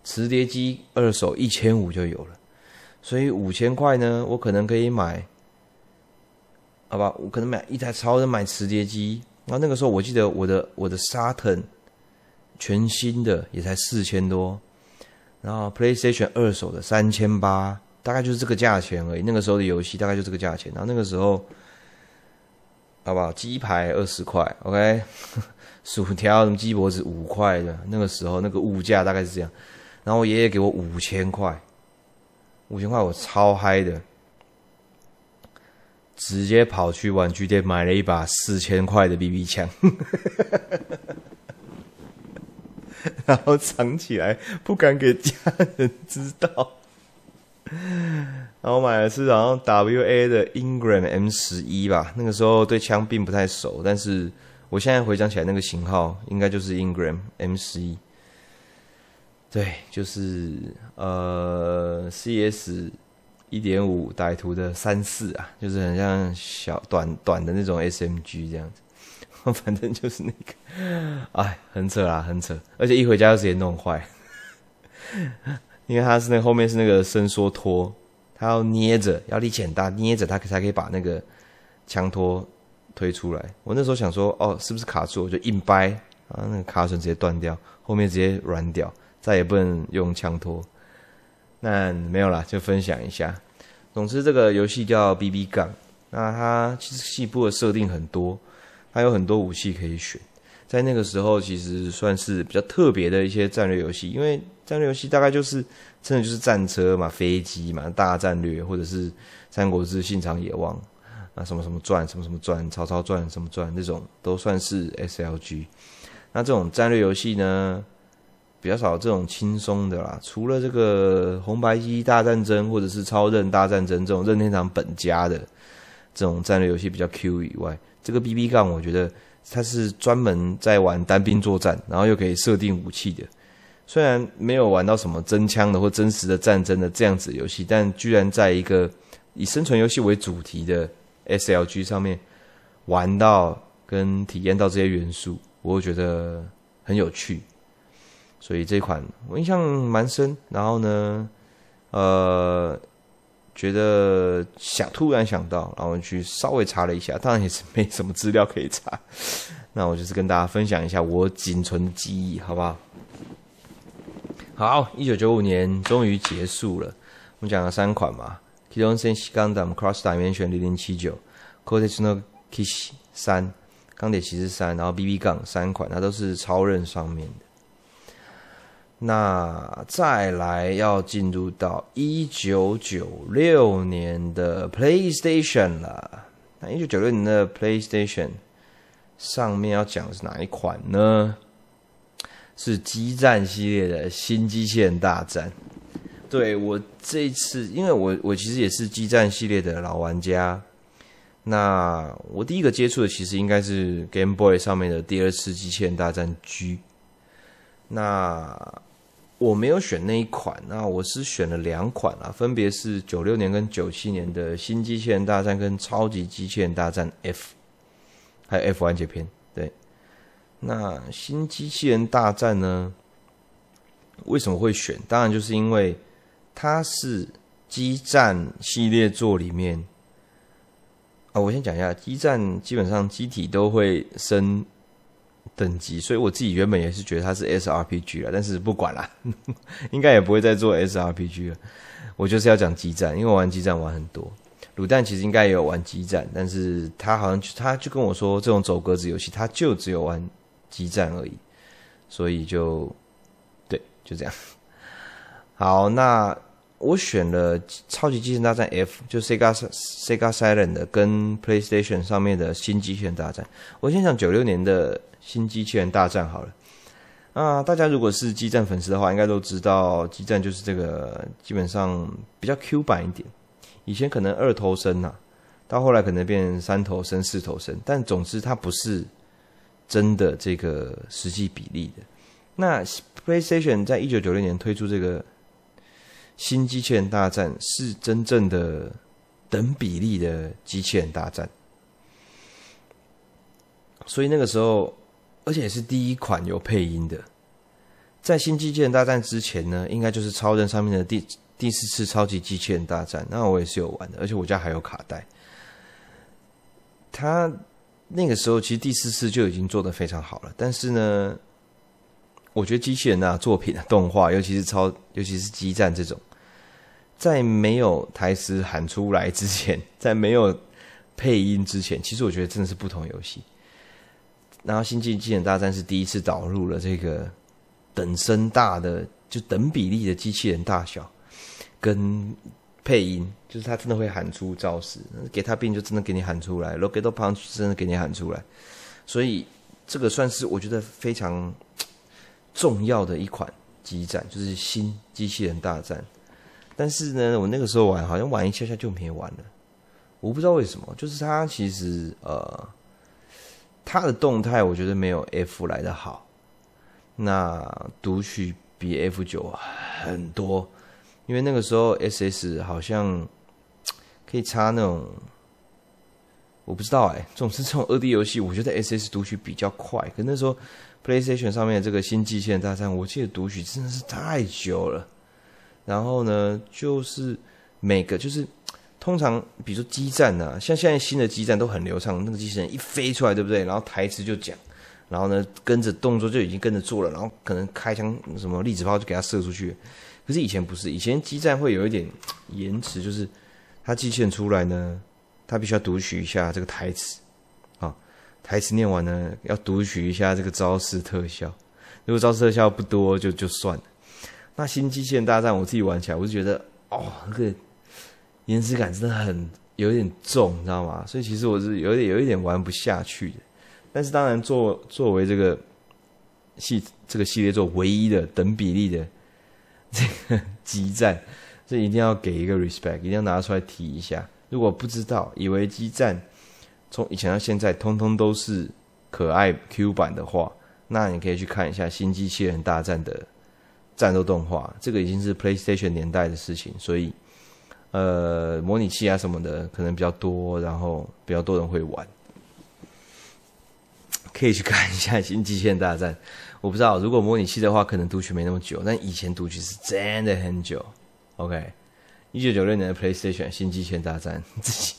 Speaker 1: 磁碟机二手一千五就有了。所以五千块呢，我可能可以买，好吧？我可能买一台超任，买磁碟机。然后那个时候，我记得我的我的 Saturn 全新的也才四千多，然后 PlayStation 二手的三千八，大概就是这个价钱而已。那个时候的游戏大概就这个价钱。然后那个时候。好不好？鸡排二十块，OK，(laughs) 薯条什么鸡脖子五块的，那个时候那个物价大概是这样。然后我爷爷给我五千块，五千块我超嗨的，直接跑去玩具店买了一把四千块的 BB 枪，然后藏起来，不敢给家人知道。然后买的是好像 W A 的 Ingram M 十一吧，那个时候对枪并不太熟，但是我现在回想起来，那个型号应该就是 Ingram M 十一。对，就是呃 C S 一点五歹徒的三四啊，就是很像小短短的那种 S M G 这样子，(laughs) 反正就是那个，哎，很扯啊，很扯，而且一回家就直接弄坏。(laughs) 因为它是那后面是那个伸缩托，它要捏着，要力气很大，捏着它才可以把那个枪托推出来。我那时候想说，哦，是不是卡住？我就硬掰，啊，那个卡榫直接断掉，后面直接软掉，再也不能用枪托。那没有啦，就分享一下。总之，这个游戏叫 BB 杠那它其实细部的设定很多，它有很多武器可以选。在那个时候，其实算是比较特别的一些战略游戏，因为战略游戏大概就是真的就是战车嘛、飞机嘛、大战略，或者是《三国志》、《信长野望》啊，什么什么传、什么什么传、曹操传、什么传，这种都算是 SLG。那这种战略游戏呢，比较少这种轻松的啦。除了这个红白机大战争或者是超任大战争这种任天堂本家的这种战略游戏比较 Q 以外，这个 BB 杠我觉得。它是专门在玩单兵作战，然后又可以设定武器的。虽然没有玩到什么真枪的或真实的战争的这样子游戏，但居然在一个以生存游戏为主题的 SLG 上面玩到跟体验到这些元素，我觉得很有趣。所以这款我印象蛮深。然后呢，呃。觉得想突然想到，然后去稍微查了一下，当然也是没什么资料可以查。那我就是跟大家分享一下我仅存的记忆，好不好？好，一九九五年终于结束了。我们讲了三款嘛，Kidon Senshi Gundam Cross Dimension 零零七九，Kotetsu no Kish 三，钢铁骑士三，然后 BB 杠三款，它都是超任上面的。那再来要进入到一九九六年的 PlayStation 了。那一九九六年的 PlayStation 上面要讲的是哪一款呢？是激战系列的新机器人大战。对，我这一次，因为我我其实也是激战系列的老玩家。那我第一个接触的其实应该是 Game Boy 上面的第二次机器人大战 G。那我没有选那一款，那我是选了两款啊，分别是九六年跟九七年的新机器人大战跟超级机器人大战 F，还有 F 完结篇。对，那新机器人大战呢，为什么会选？当然就是因为它是机战系列作里面啊，我先讲一下，机战基本上机体都会升等级，所以我自己原本也是觉得它是 SRPG 了，但是不管啦，(laughs) 应该也不会再做 SRPG 了。我就是要讲机战，因为我玩机战玩很多。卤蛋其实应该也有玩机战，但是他好像他就跟我说，这种走格子游戏他就只有玩机战而已，所以就对，就这样。好，那我选了《超级机器人大战 F》，就 Sega Sega Saturn 的跟 PlayStation 上面的新机器人大战。我先讲九六年的新机器人大战好了。啊，大家如果是机战粉丝的话，应该都知道机战就是这个，基本上比较 Q 版一点。以前可能二头身呐、啊，到后来可能变三头身、四头身，但总之它不是真的这个实际比例的。那 PlayStation 在一九九六年推出这个新机器人大战，是真正的等比例的机器人大战，所以那个时候。而且也是第一款有配音的，在新机器人大战之前呢，应该就是超人上面的第第四次超级机器人大战，那我也是有玩的，而且我家还有卡带。他那个时候其实第四次就已经做得非常好了，但是呢，我觉得机器人啊作品啊动画，尤其是超尤其是激战这种，在没有台词喊出来之前，在没有配音之前，其实我觉得真的是不同游戏。然后《星际机器人大战》是第一次导入了这个等身大的，就等比例的机器人大小跟配音，就是他真的会喊出招式，给他病就真的给你喊出来，Rocket Punch 真的给你喊出来，所以这个算是我觉得非常重要的一款机战，就是新机器人大战。但是呢，我那个时候玩好像玩一下下就没玩了，我不知道为什么，就是它其实呃。它的动态我觉得没有 F 来的好，那读取比 F 九很多，因为那个时候 SS 好像可以插那种，我不知道哎，总之这种二 D 游戏，我觉得 SS 读取比较快。可那时候 PlayStation 上面的这个新机器人大战，我记得读取真的是太久了。然后呢，就是每个就是。通常，比如说机战啊，像现在新的机战都很流畅，那个机器人一飞出来，对不对？然后台词就讲，然后呢跟着动作就已经跟着做了，然后可能开枪什么粒子炮就给它射出去。可是以前不是，以前机战会有一点延迟，就是它机器人出来呢，它必须要读取一下这个台词啊，台词念完呢要读取一下这个招式特效，如果招式特效不多就就算了。那新机器人大战我自己玩起来，我就觉得哦那个。延迟感真的很有点重，你知道吗？所以其实我是有点有一点玩不下去的。但是当然作作为这个系这个系列作唯一的等比例的这个 (laughs) 机战，这一定要给一个 respect，一定要拿出来提一下。如果不知道，以为机战从以前到现在通通都是可爱 Q 版的话，那你可以去看一下《新机器人大战》的战斗动画。这个已经是 PlayStation 年代的事情，所以。呃，模拟器啊什么的可能比较多，然后比较多人会玩，可以去看一下《新机器人大战》。我不知道，如果模拟器的话，可能读取没那么久，但以前读取是真的很久。OK，一九九六年的 PlayStation《新机器人大战》，自己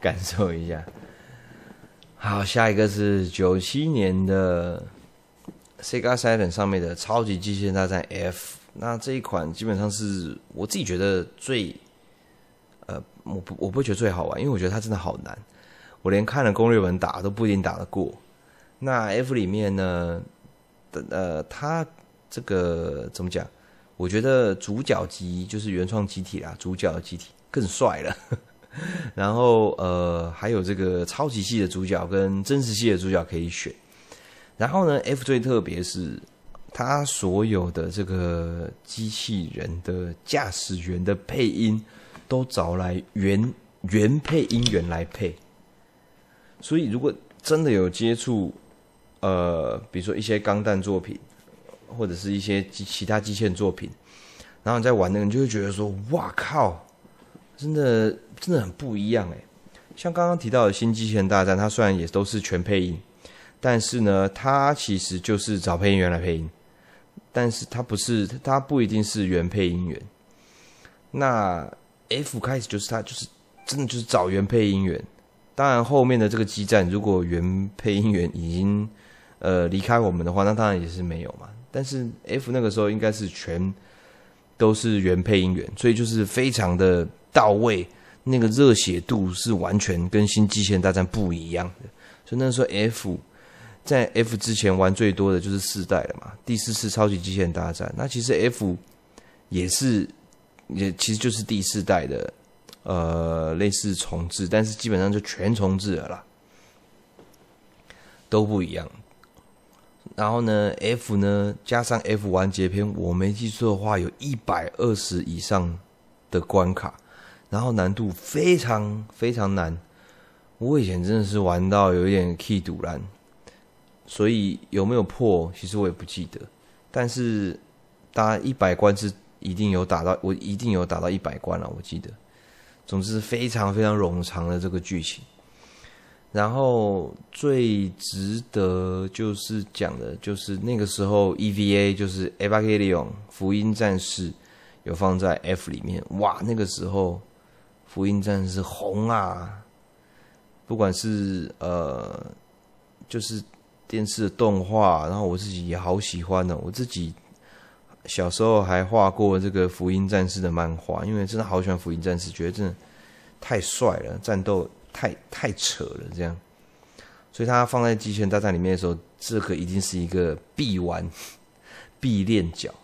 Speaker 1: 感受一下。好，下一个是九七年的 Sega Saturn 上面的《超级机器人大战 F》，那这一款基本上是我自己觉得最。我不，我不觉得最好玩，因为我觉得它真的好难，我连看了攻略文打都不一定打得过。那 F 里面呢，呃，它这个怎么讲？我觉得主角机就是原创机体啦，主角的机体更帅了。(laughs) 然后呃，还有这个超级系的主角跟真实系的主角可以选。然后呢，F 最特别是它所有的这个机器人的驾驶员的配音。都找来原原配音员来配，所以如果真的有接触，呃，比如说一些钢弹作品，或者是一些其其他机器作品，然后你在玩那个，你就会觉得说，哇靠，真的真的很不一样诶。像刚刚提到的新机器人大战，它虽然也都是全配音，但是呢，它其实就是找配音员来配音。但是它不是，它不一定是原配音员。那 F 开始就是他就是真的就是找原配音员。当然后面的这个激战，如果原配音员已经呃离开我们的话，那当然也是没有嘛。但是 F 那个时候应该是全都是原配音员，所以就是非常的到位，那个热血度是完全跟新机器人大战不一样的。所以那时候 F。在 F 之前玩最多的就是四代了嘛，第四次超级机器人大战。那其实 F 也是，也其实就是第四代的，呃，类似重置，但是基本上就全重置了啦，都不一样。然后呢，F 呢加上 F 完结篇，我没记错的话，有一百二十以上的关卡，然后难度非常非常难。我以前真的是玩到有一点气赌烂。所以有没有破，其实我也不记得。但是，大家一百关是一定有打到，我一定有打到一百关了，我记得。总之，非常非常冗长的这个剧情。然后最值得就是讲的，就是那个时候 EVA 就是 Evangelion 福音战士有放在 F 里面，哇，那个时候福音战士红啊！不管是呃，就是。电视的动画，然后我自己也好喜欢呢。我自己小时候还画过这个福音战士的漫画，因为真的好喜欢福音战士，觉得真的太帅了，战斗太太扯了，这样。所以他放在机器人大战里面的时候，这个一定是一个必玩 (laughs) 必练角。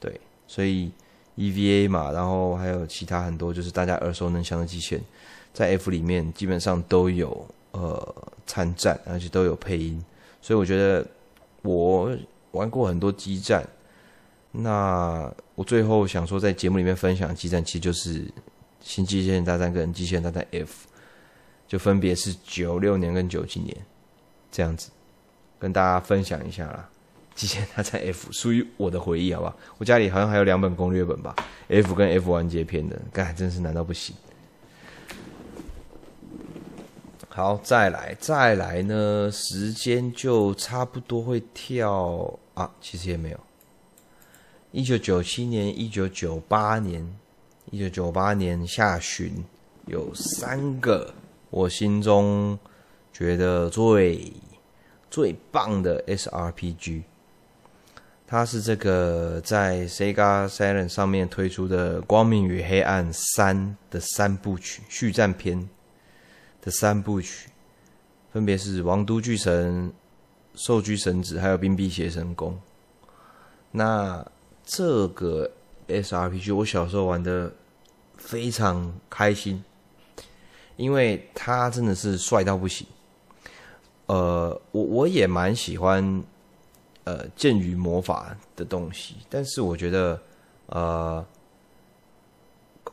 Speaker 1: 对，所以 EVA 嘛，然后还有其他很多就是大家耳熟能详的机器人，在 F 里面基本上都有呃参战，而且都有配音。所以我觉得我玩过很多机战，那我最后想说在节目里面分享的机战，其实就是《新机械人大战》跟《机械人大战 F》，就分别是九六年跟九七年这样子，跟大家分享一下啦。《机械人大战 F》属于我的回忆，好不好？我家里好像还有两本攻略本吧，《F》跟《F 完结篇》的，干真是难到不行。好，再来，再来呢？时间就差不多会跳啊，其实也没有。一九九七年、一九九八年、一九九八年下旬，有三个我心中觉得最最棒的 SRPG。它是这个在 Sega Saturn 上面推出的《光明与黑暗三》的三部曲续战篇。的三部曲，分别是《王都巨神》、《兽居神子》还有《冰辟邪神宫》。那这个 SRPG 我小时候玩的非常开心，因为它真的是帅到不行。呃，我我也蛮喜欢呃剑与魔法的东西，但是我觉得呃。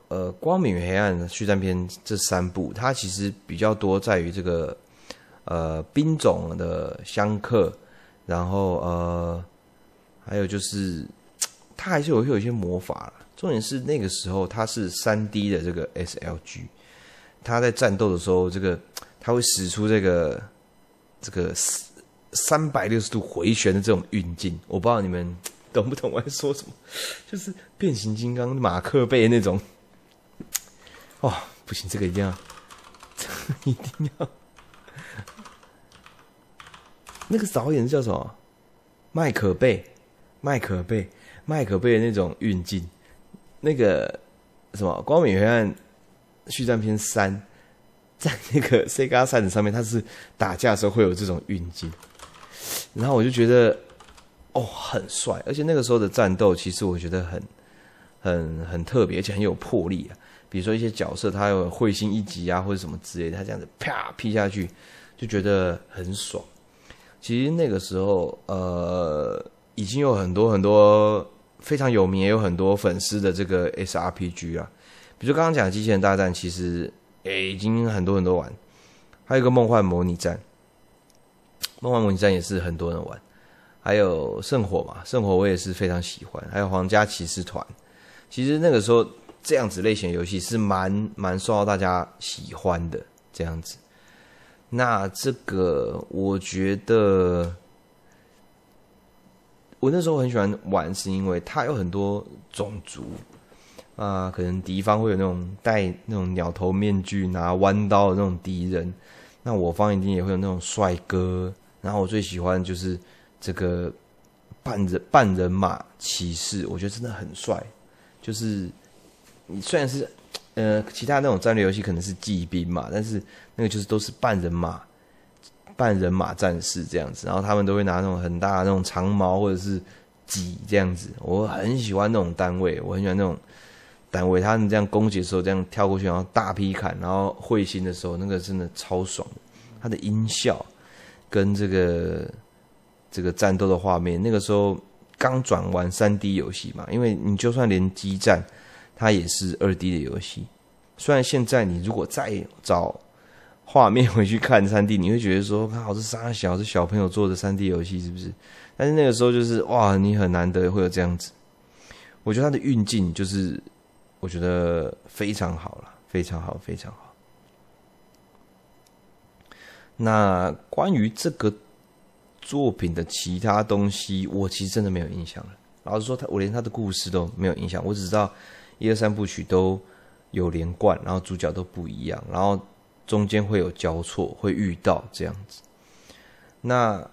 Speaker 1: 呃，光明与黑暗续战篇这三部，它其实比较多在于这个呃兵种的相克，然后呃还有就是它还是有会有一些魔法。重点是那个时候它是三 D 的这个 SLG，它在战斗的时候，这个它会使出这个这个三百六十度回旋的这种运镜。我不知道你们懂不懂我在说什么，就是变形金刚马克贝那种。哦，不行，这个一定要，这 (laughs) 个一定要。那个导演叫什么？麦可贝，麦可贝，麦可贝那种运镜，那个什么《光明与黑暗续战篇三》，(laughs) 在那个 Sega s a t 上面，它是打架的时候会有这种运镜，然后我就觉得，哦，很帅，而且那个时候的战斗，其实我觉得很、很、很特别，而且很有魄力啊。比如说一些角色，他有彗星一击啊，或者什么之类的，他这样子啪劈下去，就觉得很爽。其实那个时候，呃，已经有很多很多非常有名，也有很多粉丝的这个 SRPG 啊。比如刚刚讲的机器人大战，其实诶已经很多很多玩。还有一个梦幻模拟战，梦幻模拟战也是很多人玩。还有圣火嘛，圣火我也是非常喜欢。还有皇家骑士团，其实那个时候。这样子类型游戏是蛮蛮受到大家喜欢的，这样子。那这个我觉得，我那时候很喜欢玩，是因为它有很多种族啊、可能敌方会有那种戴那种鸟头面具、拿弯刀的那种敌人，那我方一定也会有那种帅哥。然后我最喜欢就是这个半人半人马骑士，我觉得真的很帅。就是你虽然是呃其他那种战略游戏可能是骑兵嘛，但是那个就是都是半人马。半人马战士这样子，然后他们都会拿那种很大的那种长矛或者是戟这样子。我很喜欢那种单位，我很喜欢那种单位。他们这样攻击的时候，这样跳过去，然后大劈砍，然后会心的时候，那个真的超爽。它的音效跟这个这个战斗的画面，那个时候刚转完三 D 游戏嘛，因为你就算连激战，它也是二 D 的游戏。虽然现在你如果再找。画面回去看三 D，你会觉得说，看好是三小是小朋友做的三 D 游戏是不是？但是那个时候就是哇，你很难得会有这样子。我觉得它的运镜就是，我觉得非常好了，非常好，非常好。那关于这个作品的其他东西，我其实真的没有印象了。老实说，他我连他的故事都没有印象，我只知道一二三部曲都有连贯，然后主角都不一样，然后。中间会有交错，会遇到这样子。那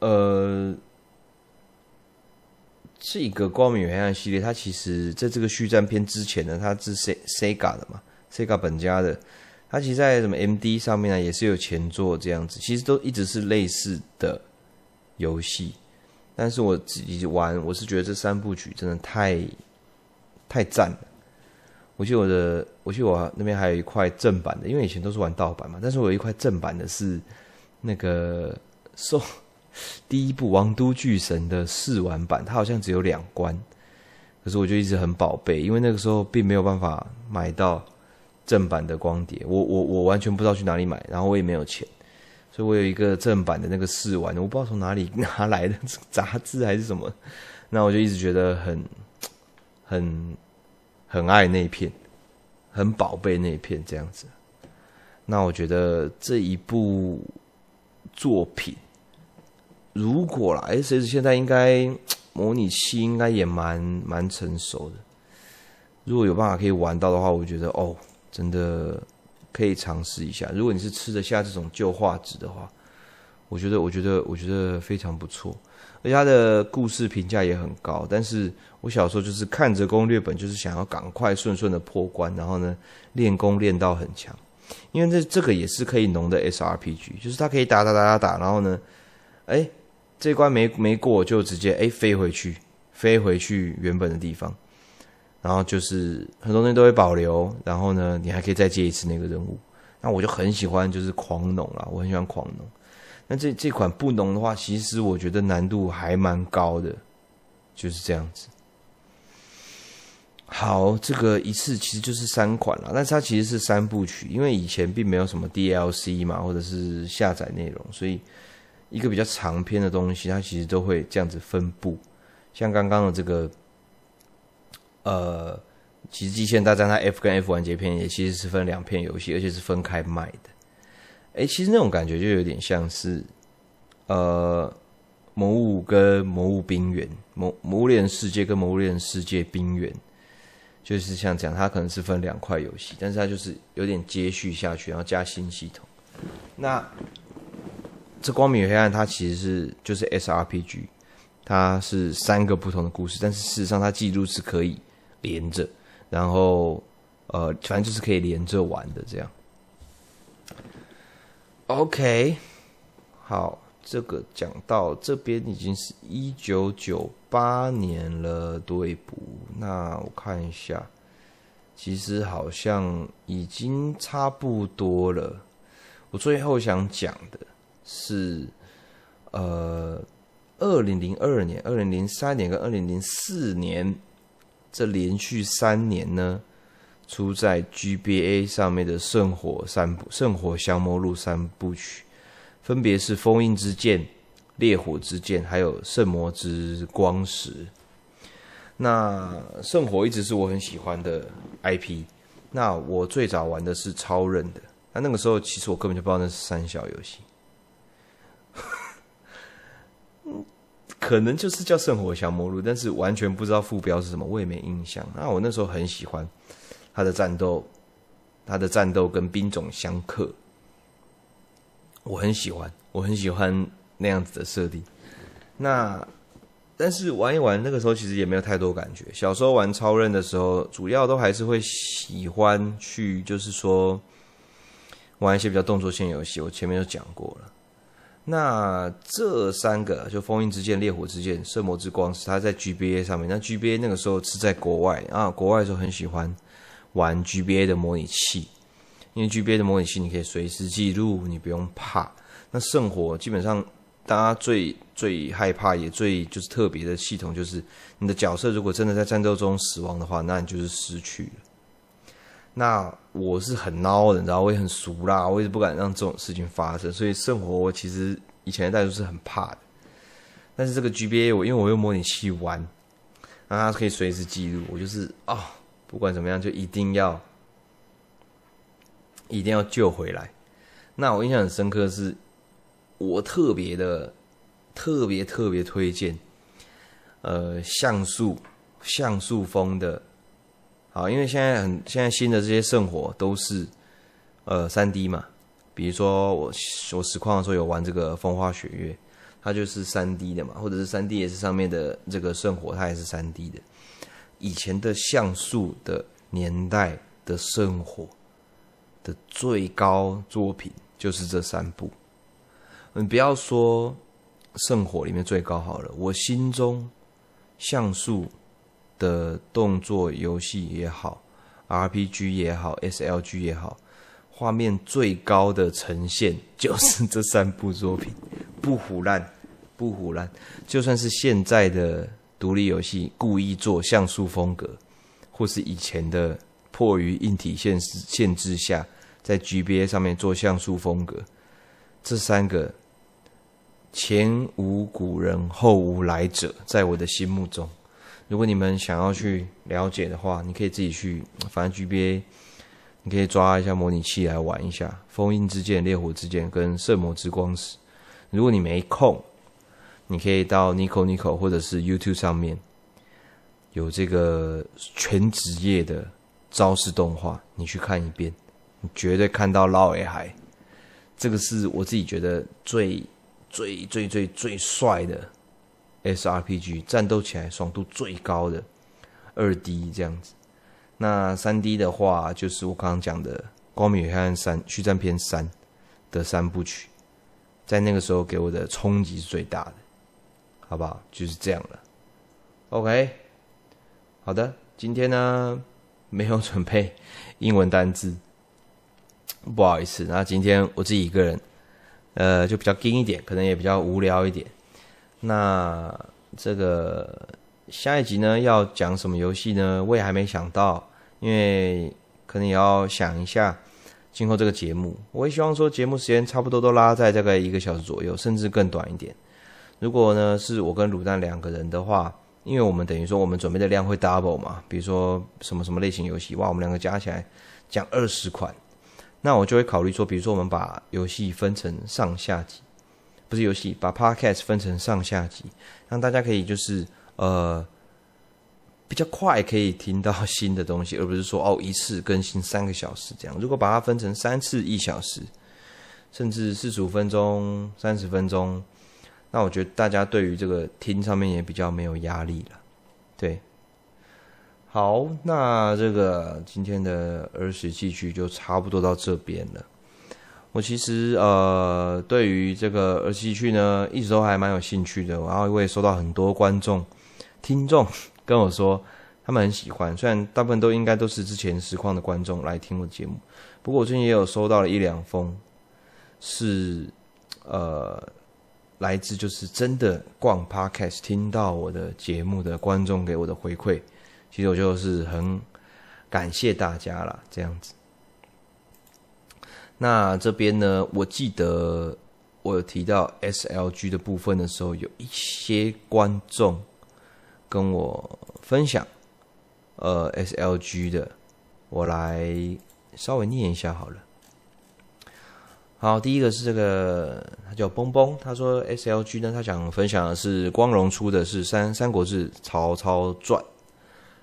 Speaker 1: 呃，这个光明与黑暗系列，它其实在这个续战篇之前呢，它是 Sega 的嘛，Sega 本家的。它其实，在什么 MD 上面呢，也是有前作这样子。其实都一直是类似的游戏，但是我自己玩，我是觉得这三部曲真的太太赞了。我记得我的，我记得我那边还有一块正版的，因为以前都是玩盗版嘛。但是我有一块正版的，是那个受 (laughs) 第一部《王都巨神》的试玩版，它好像只有两关。可是我就一直很宝贝，因为那个时候并没有办法买到正版的光碟，我我我完全不知道去哪里买，然后我也没有钱，所以我有一个正版的那个试玩，我不知道从哪里拿来的 (laughs) 杂志还是什么，那我就一直觉得很很。很爱那一片，很宝贝那一片这样子。那我觉得这一部作品，如果啦，S S 现在应该模拟器应该也蛮蛮成熟的。如果有办法可以玩到的话，我觉得哦，真的可以尝试一下。如果你是吃得下这种旧画质的话，我觉得，我觉得，我觉得非常不错。而且他的故事评价也很高，但是我小时候就是看着攻略本，就是想要赶快顺顺的破关，然后呢练功练到很强，因为这这个也是可以农的 SRPG，就是它可以打打打打打，然后呢，哎，这关没没过就直接哎飞回去，飞回去原本的地方，然后就是很多东西都会保留，然后呢你还可以再接一次那个任务，那我就很喜欢就是狂农啦，我很喜欢狂农。那这这款不农的话，其实我觉得难度还蛮高的，就是这样子。好，这个一次其实就是三款了，但是它其实是三部曲，因为以前并没有什么 DLC 嘛，或者是下载内容，所以一个比较长篇的东西，它其实都会这样子分布。像刚刚的这个，呃，其实《极限大战》它 F 跟 F 完结篇也其实是分两片游戏，而且是分开卖的。哎，其实那种感觉就有点像是，呃，《魔物》跟《魔物冰原》，《魔魔物猎人世界》跟《魔物猎人世界冰原》，就是像讲它可能是分两块游戏，但是它就是有点接续下去，然后加新系统。那这《光明与黑暗》它其实是就是 SRPG，它是三个不同的故事，但是事实上它记录是可以连着，然后呃，反正就是可以连着玩的这样。OK，好，这个讲到这边已经是一九九八年了，对不？那我看一下，其实好像已经差不多了。我最后想讲的是，呃，二零零二年、二零零三年跟二零零四年这连续三年呢。出在 GBA 上面的《圣火三部》《圣火降魔录》三部曲，分别是《封印之剑》《烈火之剑》还有《圣魔之光石》。那圣火一直是我很喜欢的 IP。那我最早玩的是超任的，那那个时候其实我根本就不知道那是三小游戏。(laughs) 可能就是叫《圣火降魔录》，但是完全不知道副标是什么，我也没印象。那我那时候很喜欢他的战斗，他的战斗跟兵种相克，我很喜欢，我很喜欢那样子的设定。那但是玩一玩，那个时候其实也没有太多感觉。小时候玩超任的时候，主要都还是会喜欢去，就是说玩一些比较动作性游戏。我前面就讲过了。那这三个就封印之剑、烈火之剑、圣魔之光是它在 GBA 上面。那 GBA 那个时候是在国外啊，国外的时候很喜欢玩 GBA 的模拟器，因为 GBA 的模拟器你可以随时记录，你不用怕。那圣火基本上大家最最害怕也最就是特别的系统，就是你的角色如果真的在战斗中死亡的话，那你就是失去了。那我是很孬的，你知道，我也很俗啦，我也是不敢让这种事情发生。所以圣火我其实以前的代数是很怕的。但是这个 GBA 我因为我用模拟器玩，那它可以随时记录，我就是啊、哦，不管怎么样就一定要一定要救回来。那我印象很深刻是，我特别的特别特别推荐，呃，像素像素风的。好，因为现在很现在新的这些圣火都是，呃，三 D 嘛。比如说我我实况的时候有玩这个风花雪月，它就是三 D 的嘛，或者是三 D S 上面的这个圣火，它也是三 D 的。以前的像素的年代的圣火的最高作品就是这三部。你不要说圣火里面最高好了，我心中像素。的动作游戏也好，RPG 也好，SLG 也好，画面最高的呈现就是这三部作品，(laughs) 不唬烂，不唬烂。就算是现在的独立游戏故意做像素风格，或是以前的迫于硬体限制限制下，在 GBA 上面做像素风格，这三个前无古人后无来者，在我的心目中。如果你们想要去了解的话，你可以自己去，反正 GBA，你可以抓一下模拟器来玩一下《封印之剑》《烈火之剑》跟《圣魔之光石》。如果你没空，你可以到 Nico Nico 或者是 YouTube 上面有这个全职业的招式动画，你去看一遍，你绝对看到老尾海。这个是我自己觉得最最最最最帅的。SRPG 战斗起来爽度最高的二 D 这样子，那三 D 的话就是我刚刚讲的《光明与黑暗三续战篇三》的三部曲，在那个时候给我的冲击是最大的，好不好？就是这样了。OK，好的，今天呢没有准备 (laughs) 英文单字，不好意思。那今天我自己一个人，呃，就比较硬一点，可能也比较无聊一点。那这个下一集呢，要讲什么游戏呢？我也还没想到，因为可能也要想一下今后这个节目。我也希望说节目时间差不多都拉在大概一个小时左右，甚至更短一点。如果呢是我跟卤蛋两个人的话，因为我们等于说我们准备的量会 double 嘛，比如说什么什么类型游戏，哇，我们两个加起来讲二十款，那我就会考虑说，比如说我们把游戏分成上下集。不是游戏，把 Podcast 分成上下集，让大家可以就是呃比较快可以听到新的东西，而不是说哦一次更新三个小时这样。如果把它分成三次一小时，甚至四十五分钟、三十分钟，那我觉得大家对于这个听上面也比较没有压力了。对，好，那这个今天的儿时记趣就差不多到这边了。我其实呃，对于这个儿时记趣呢，一直都还蛮有兴趣的。然后我也收到很多观众、听众 (laughs) 跟我说，他们很喜欢。虽然大部分都应该都是之前实况的观众来听我的节目，不过我最近也有收到了一两封，是呃，来自就是真的逛 Podcast 听到我的节目的观众给我的回馈。其实我就是很感谢大家啦，这样子。那这边呢，我记得我有提到 SLG 的部分的时候，有一些观众跟我分享，呃，SLG 的，我来稍微念一下好了。好，第一个是这个，他叫崩崩，他说 SLG 呢，他想分享的是光荣出的是《三三国志曹操传》。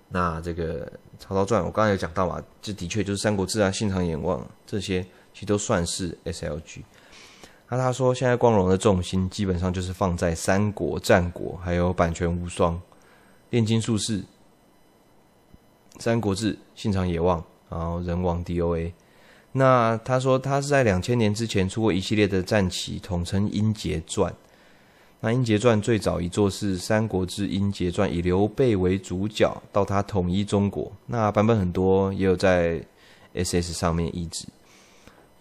Speaker 1: 那这个《曹操传》，我刚才有讲到嘛，这的确就是《三国志》啊，《信长演望》这些，其实都算是 SLG。那他说，现在光荣的重心基本上就是放在三国、战国，还有版权无双、炼金术士、三国志、信长野望，然后人王 DOA。那他说，他是在两千年之前出过一系列的战棋，统称《英杰传》。那《英杰传》最早一座是《三国志·英杰传》，以刘备为主角，到他统一中国。那版本很多，也有在 SS 上面译制。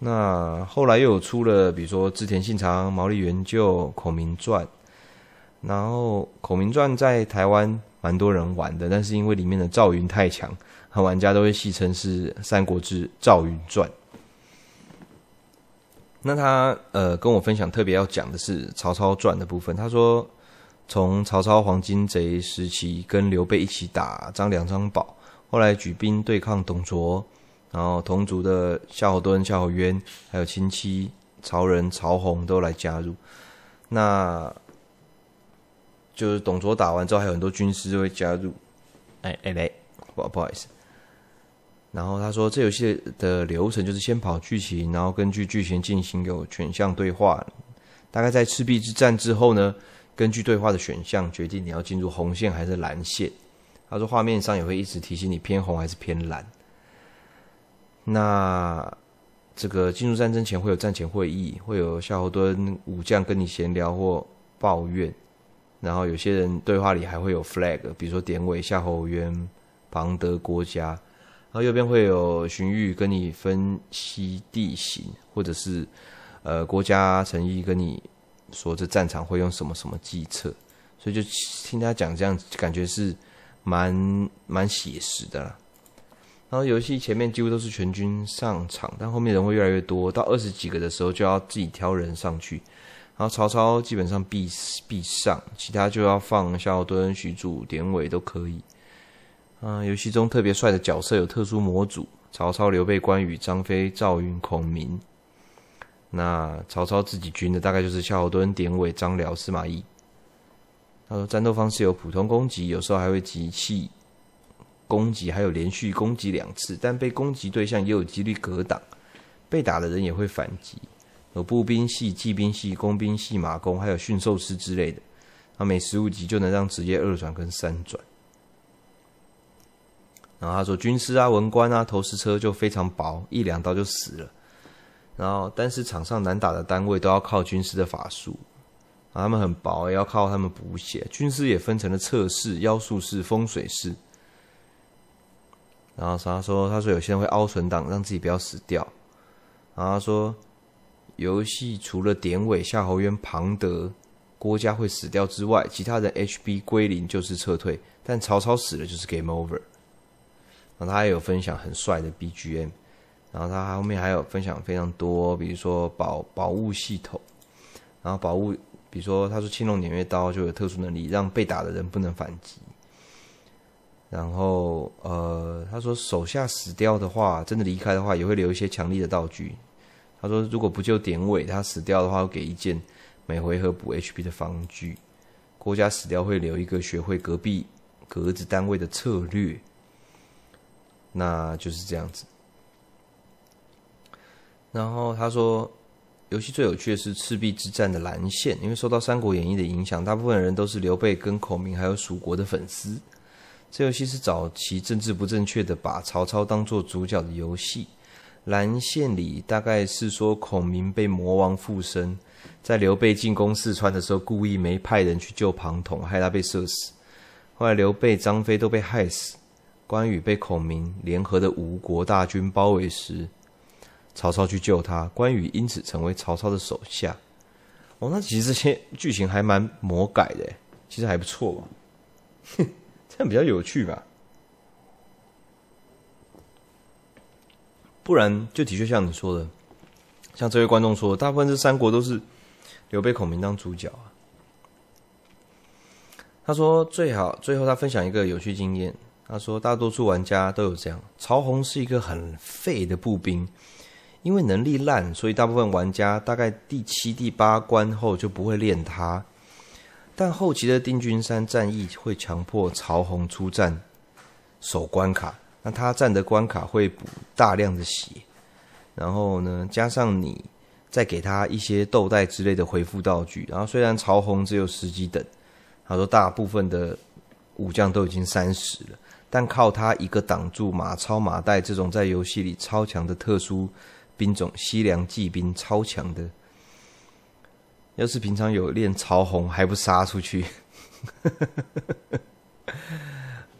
Speaker 1: 那后来又有出了，比如说织田信长、毛利元就、孔明传，然后孔明传在台湾蛮多人玩的，但是因为里面的赵云太强，玩家都会戏称是《三国志赵云传》。那他呃跟我分享特别要讲的是曹操传的部分，他说从曹操黄巾贼时期跟刘备一起打张良、张宝，后来举兵对抗董卓。然后同族的夏侯惇、夏侯渊，还有亲戚曹仁、曹洪都来加入。那就是董卓打完之后，还有很多军师会加入。哎哎嘞，不不好意思。然后他说，这游戏的流程就是先跑剧情，然后根据剧情进行有选项对话。大概在赤壁之战之后呢，根据对话的选项决定你要进入红线还是蓝线。他说画面上也会一直提醒你偏红还是偏蓝。那这个进入战争前会有战前会议，会有夏侯惇武将跟你闲聊或抱怨，然后有些人对话里还会有 flag，比如说典韦、夏侯渊、庞德、郭嘉，然后右边会有荀彧跟你分析地形，或者是呃郭嘉、陈毅跟你说这战场会用什么什么计策，所以就听他讲这样，感觉是蛮蛮写实的啦。然后游戏前面几乎都是全军上场，但后面人会越来越多，到二十几个的时候就要自己挑人上去。然后曹操基本上必必上，其他就要放夏侯惇、许褚、典韦都可以。嗯，游戏中特别帅的角色有特殊模组：曹操、刘备、关羽、张飞、赵云、孔明。那曹操自己军的大概就是夏侯惇、典韦、张辽、司马懿。他说战斗方式有普通攻击，有时候还会集气。攻击还有连续攻击两次，但被攻击对象也有几率格挡，被打的人也会反击。有步兵系、骑兵系、工兵系、马弓，还有驯兽师之类的。那每十五级就能让职业二转跟三转。然后他说军师啊、文官啊、投石车就非常薄，一两刀就死了。然后但是场上难打的单位都要靠军师的法术，他们很薄，也要靠他们补血。军师也分成了测试、妖术士、风水师。然后他说：“他说有些人会凹存档，让自己不要死掉。”然后他说：“游戏除了典韦、夏侯渊、庞德、郭嘉会死掉之外，其他人 HP 归零就是撤退，但曹操死了就是 Game Over。”然后他还有分享很帅的 BGM，然后他后面还有分享非常多，比如说宝宝物系统，然后宝物，比如说他说青龙偃月刀就有特殊能力，让被打的人不能反击。然后，呃，他说手下死掉的话，真的离开的话，也会留一些强力的道具。他说，如果不救典韦，他死掉的话，会给一件每回合补 HP 的防具。郭嘉死掉会留一个学会隔壁格子单位的策略。那就是这样子。然后他说，游戏最有趣的是赤壁之战的蓝线，因为受到《三国演义》的影响，大部分人都是刘备跟孔明还有蜀国的粉丝。这游戏是早期政治不正确的把曹操当做主角的游戏。蓝线里大概是说孔明被魔王附身，在刘备进攻四川的时候，故意没派人去救庞统，害他被射死。后来刘备、张飞都被害死，关羽被孔明联合的吴国大军包围时，曹操去救他，关羽因此成为曹操的手下。哦，那其实这些剧情还蛮魔改的，其实还不错吧？哼。(laughs) 这样比较有趣吧，不然就的确像你说的，像这位观众说，大部分这三国都是刘备、孔明当主角啊。他说最好最后他分享一个有趣经验，他说大多数玩家都有这样，曹洪是一个很废的步兵，因为能力烂，所以大部分玩家大概第七、第八关后就不会练他。但后期的定军山战役会强迫曹洪出战守关卡，那他占的关卡会补大量的血，然后呢，加上你再给他一些豆袋之类的回复道具，然后虽然曹洪只有十几等，他说大部分的武将都已经三十了，但靠他一个挡住马超、马岱这种在游戏里超强的特殊兵种，西凉骑兵超强的。要是平常有练曹洪，还不杀出去？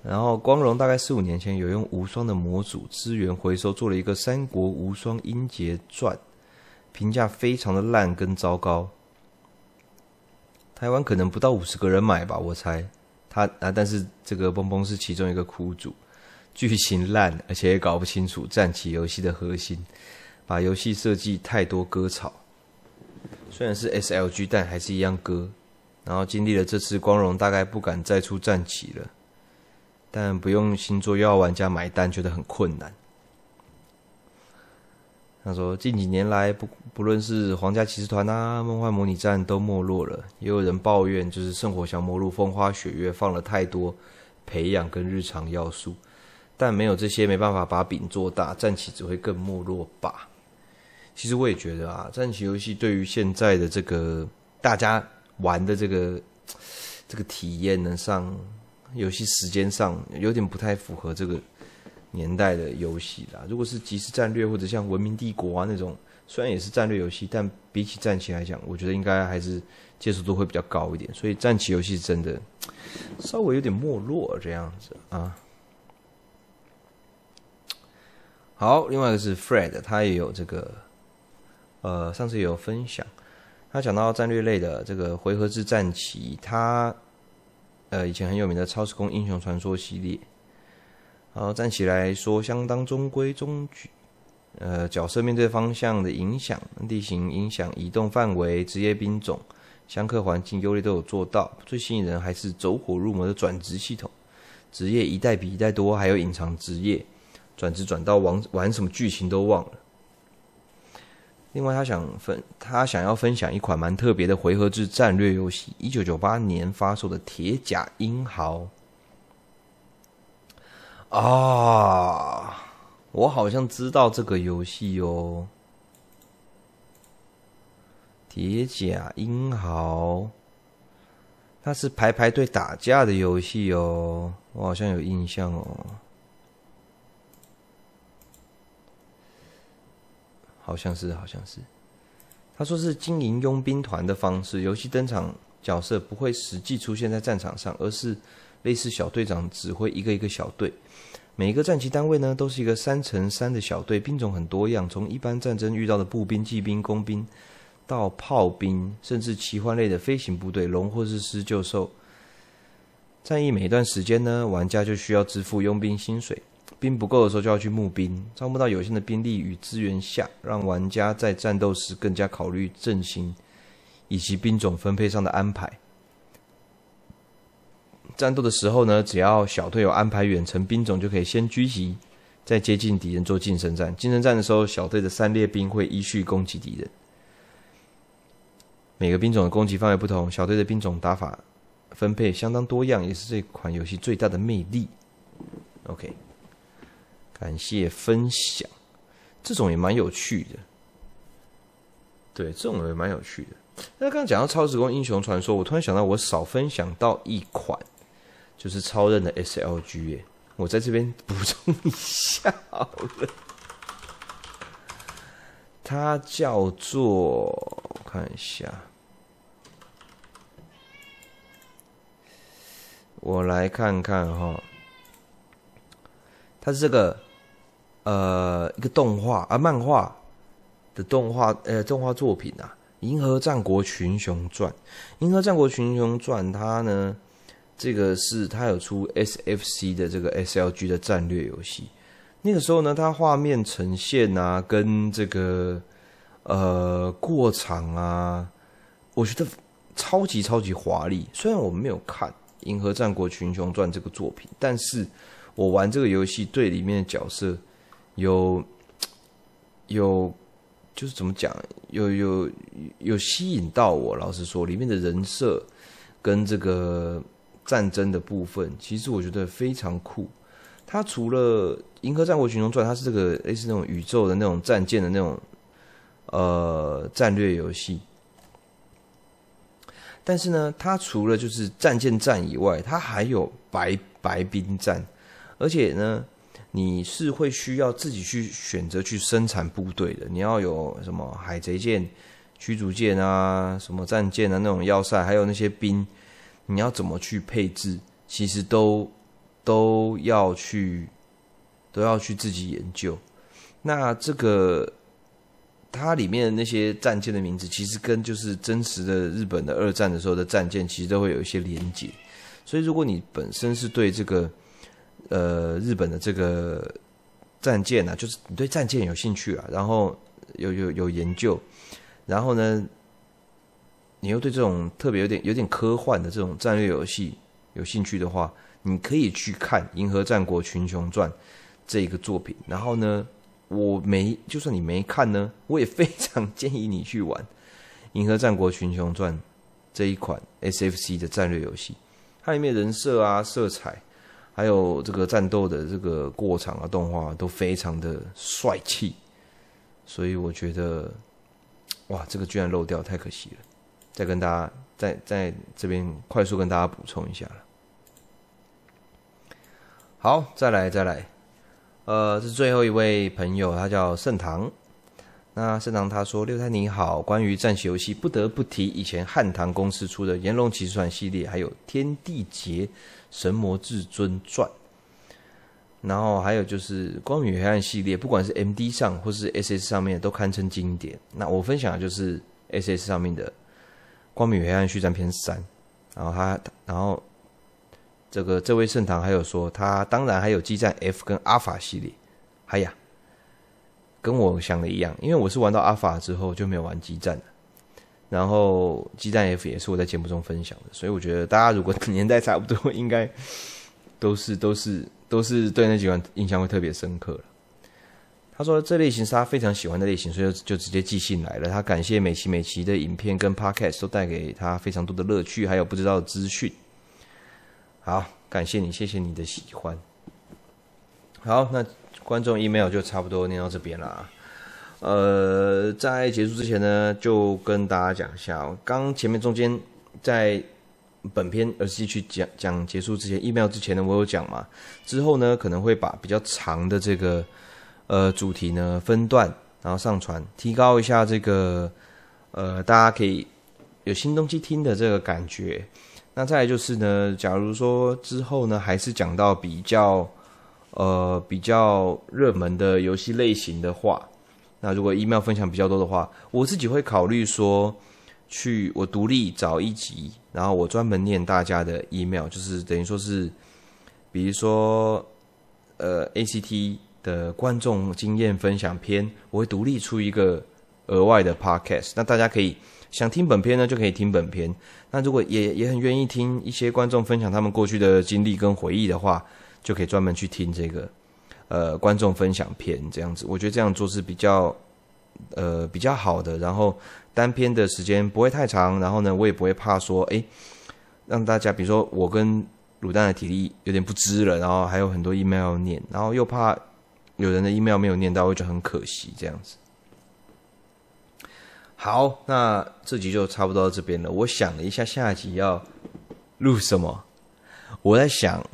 Speaker 1: 然后光荣大概四五年前有用无双的模组资源回收做了一个《三国无双英杰传》，评价非常的烂跟糟糕。台湾可能不到五十个人买吧，我猜。他啊，但是这个崩崩是其中一个苦主，剧情烂，而且也搞不清楚战棋游戏的核心，把游戏设计太多割草。虽然是 SLG，但还是一样割。然后经历了这次光荣，大概不敢再出战棋了。但不用星座又要玩家买单，觉得很困难。他说，近几年来，不不论是皇家骑士团啊、梦幻模拟战都没落了。也有人抱怨，就是圣火降魔录风花雪月放了太多培养跟日常要素，但没有这些，没办法把饼做大，战棋只会更没落吧。其实我也觉得啊，战棋游戏对于现在的这个大家玩的这个这个体验呢上，游戏时间上有点不太符合这个年代的游戏啦。如果是即时战略或者像文明帝国啊那种，虽然也是战略游戏，但比起战棋来讲，我觉得应该还是接受度会比较高一点。所以战棋游戏真的稍微有点没落这样子啊。好，另外一个是 Fred，他也有这个。呃，上次也有分享，他讲到战略类的这个回合制战棋，他呃以前很有名的《超时空英雄传说》系列，然后战棋来说相当中规中矩，呃角色面对方向的影响、地形影响、移动范围、职业兵种、相克环境优劣都有做到。最吸引人还是走火入魔的转职系统，职业一代比一代多，还有隐藏职业，转职转到玩玩什么剧情都忘了。另外，他想分，他想要分享一款蛮特别的回合制战略游戏，一九九八年发售的《铁甲英豪》啊，我好像知道这个游戏哦，《铁甲英豪》，它是排排队打架的游戏哦，我好像有印象哦。好像是，好像是。他说是经营佣兵团的方式，游戏登场角色不会实际出现在战场上，而是类似小队长指挥一个一个小队。每一个战旗单位呢，都是一个三乘三的小队，兵种很多样，从一般战争遇到的步兵、骑兵、工兵，到炮兵，甚至奇幻类的飞行部队，龙或是狮鹫兽。战役每一段时间呢，玩家就需要支付佣兵薪水。兵不够的时候就要去募兵，招募到有限的兵力与资源下，让玩家在战斗时更加考虑阵型以及兵种分配上的安排。战斗的时候呢，只要小队有安排远程兵种，就可以先狙击，再接近敌人做近身战。近身战的时候，小队的三列兵会依序攻击敌人。每个兵种的攻击范围不同，小队的兵种打法分配相当多样，也是这款游戏最大的魅力。OK。感谢分享，这种也蛮有趣的。对，这种也蛮有趣的。那刚刚讲到《超时空英雄传说》，我突然想到，我少分享到一款，就是超任的 SLG 耶。我在这边补充一下好了，它叫做，我看一下，我来看看哈，它是这个。呃，一个动画啊，漫画的动画，呃，动画作品啊，《银河战国群雄传》。《银河战国群雄传》它呢，这个是它有出 SFC 的这个 SLG 的战略游戏。那个时候呢，它画面呈现啊，跟这个呃过场啊，我觉得超级超级华丽。虽然我没有看《银河战国群雄传》这个作品，但是我玩这个游戏，对里面的角色。有有就是怎么讲，有有有吸引到我。老实说，里面的人设跟这个战争的部分，其实我觉得非常酷。它除了《银河战国群雄传》，它是这个类似那种宇宙的那种战舰的那种呃战略游戏。但是呢，它除了就是战舰战以外，它还有白白兵战，而且呢，你是会需要自己去选择去生产部队的。你要有什么海贼舰、驱逐舰啊，什么战舰啊那种要塞，还有那些兵，你要怎么去配置，其实都都要去都要去自己研究。那这个。它里面的那些战舰的名字，其实跟就是真实的日本的二战的时候的战舰，其实都会有一些连结。所以，如果你本身是对这个呃日本的这个战舰啊，就是你对战舰有兴趣啊，然后有有有研究，然后呢，你又对这种特别有点有点科幻的这种战略游戏有兴趣的话，你可以去看《银河战国群雄传》这一个作品，然后呢。我没，就算你没看呢，我也非常建议你去玩《银河战国群雄传》这一款 SFC 的战略游戏。它里面人设啊、色彩，还有这个战斗的这个过场啊、动画都非常的帅气，所以我觉得，哇，这个居然漏掉，太可惜了。再跟大家在在这边快速跟大家补充一下了。好，再来，再来。呃，这是最后一位朋友，他叫盛唐。那盛唐他说：“六太你好，关于战棋游戏，不得不提以前汉唐公司出的《炎龙骑士传》系列，还有《天地劫神魔至尊传》，然后还有就是《光明与黑暗》系列，不管是 MD 上或是 SS 上面都堪称经典。那我分享的就是 SS 上面的《光明与黑暗续战篇三》，然后他，然后。”这个这位盛唐还有说，他当然还有激战 F 跟阿法系列，哎呀，跟我想的一样，因为我是玩到阿法之后就没有玩激战了，然后鸡蛋 F 也是我在节目中分享的，所以我觉得大家如果年代差不多，应该都是都是都是对那几款印象会特别深刻了。他说这类型是他非常喜欢的类型，所以就，直接寄信来了。他感谢每期每期的影片跟 Podcast 都带给他非常多的乐趣，还有不知道的资讯。好，感谢你，谢谢你的喜欢。好，那观众 email 就差不多念到这边了。呃，在结束之前呢，就跟大家讲一下，刚前面中间在本篇儿时记趣讲讲结束之前，email 之前呢，我有讲嘛，之后呢可能会把比较长的这个呃主题呢分段，然后上传，提高一下这个呃大家可以有新东西听的这个感觉。那再来就是呢，假如说之后呢，还是讲到比较，呃，比较热门的游戏类型的话，那如果 email 分享比较多的话，我自己会考虑说，去我独立找一集，然后我专门念大家的 email，就是等于说是，比如说，呃，ACT 的观众经验分享篇，我会独立出一个额外的 podcast，那大家可以。想听本篇呢，就可以听本篇。那如果也也很愿意听一些观众分享他们过去的经历跟回忆的话，就可以专门去听这个呃观众分享篇这样子。我觉得这样做是比较呃比较好的。然后单篇的时间不会太长，然后呢，我也不会怕说诶，让大家比如说我跟卤蛋的体力有点不支了，然后还有很多 email 要念，然后又怕有人的 email 没有念到，我就很可惜这样子。好，那这集就差不多到这边了。我想了一下，下集要录什么？我在想，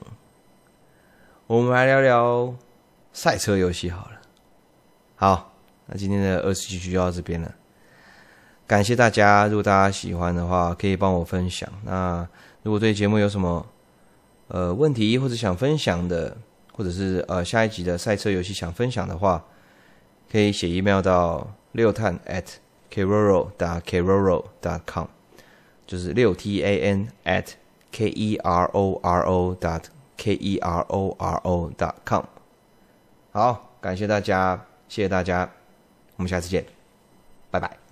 Speaker 1: 我们来聊聊赛车游戏好了。好，那今天的儿时记趣就到这边了。感谢大家，如果大家喜欢的话，可以帮我分享。那如果对节目有什么呃问题，或者想分享的，或者是呃下一集的赛车游戏想分享的话，可以写 email 到六探 at keroro 打 keroro dot com，就是六 t a n at k e r o r o dot k e r o r o dot com。好，感谢大家，谢谢大家，我们下次见，拜拜。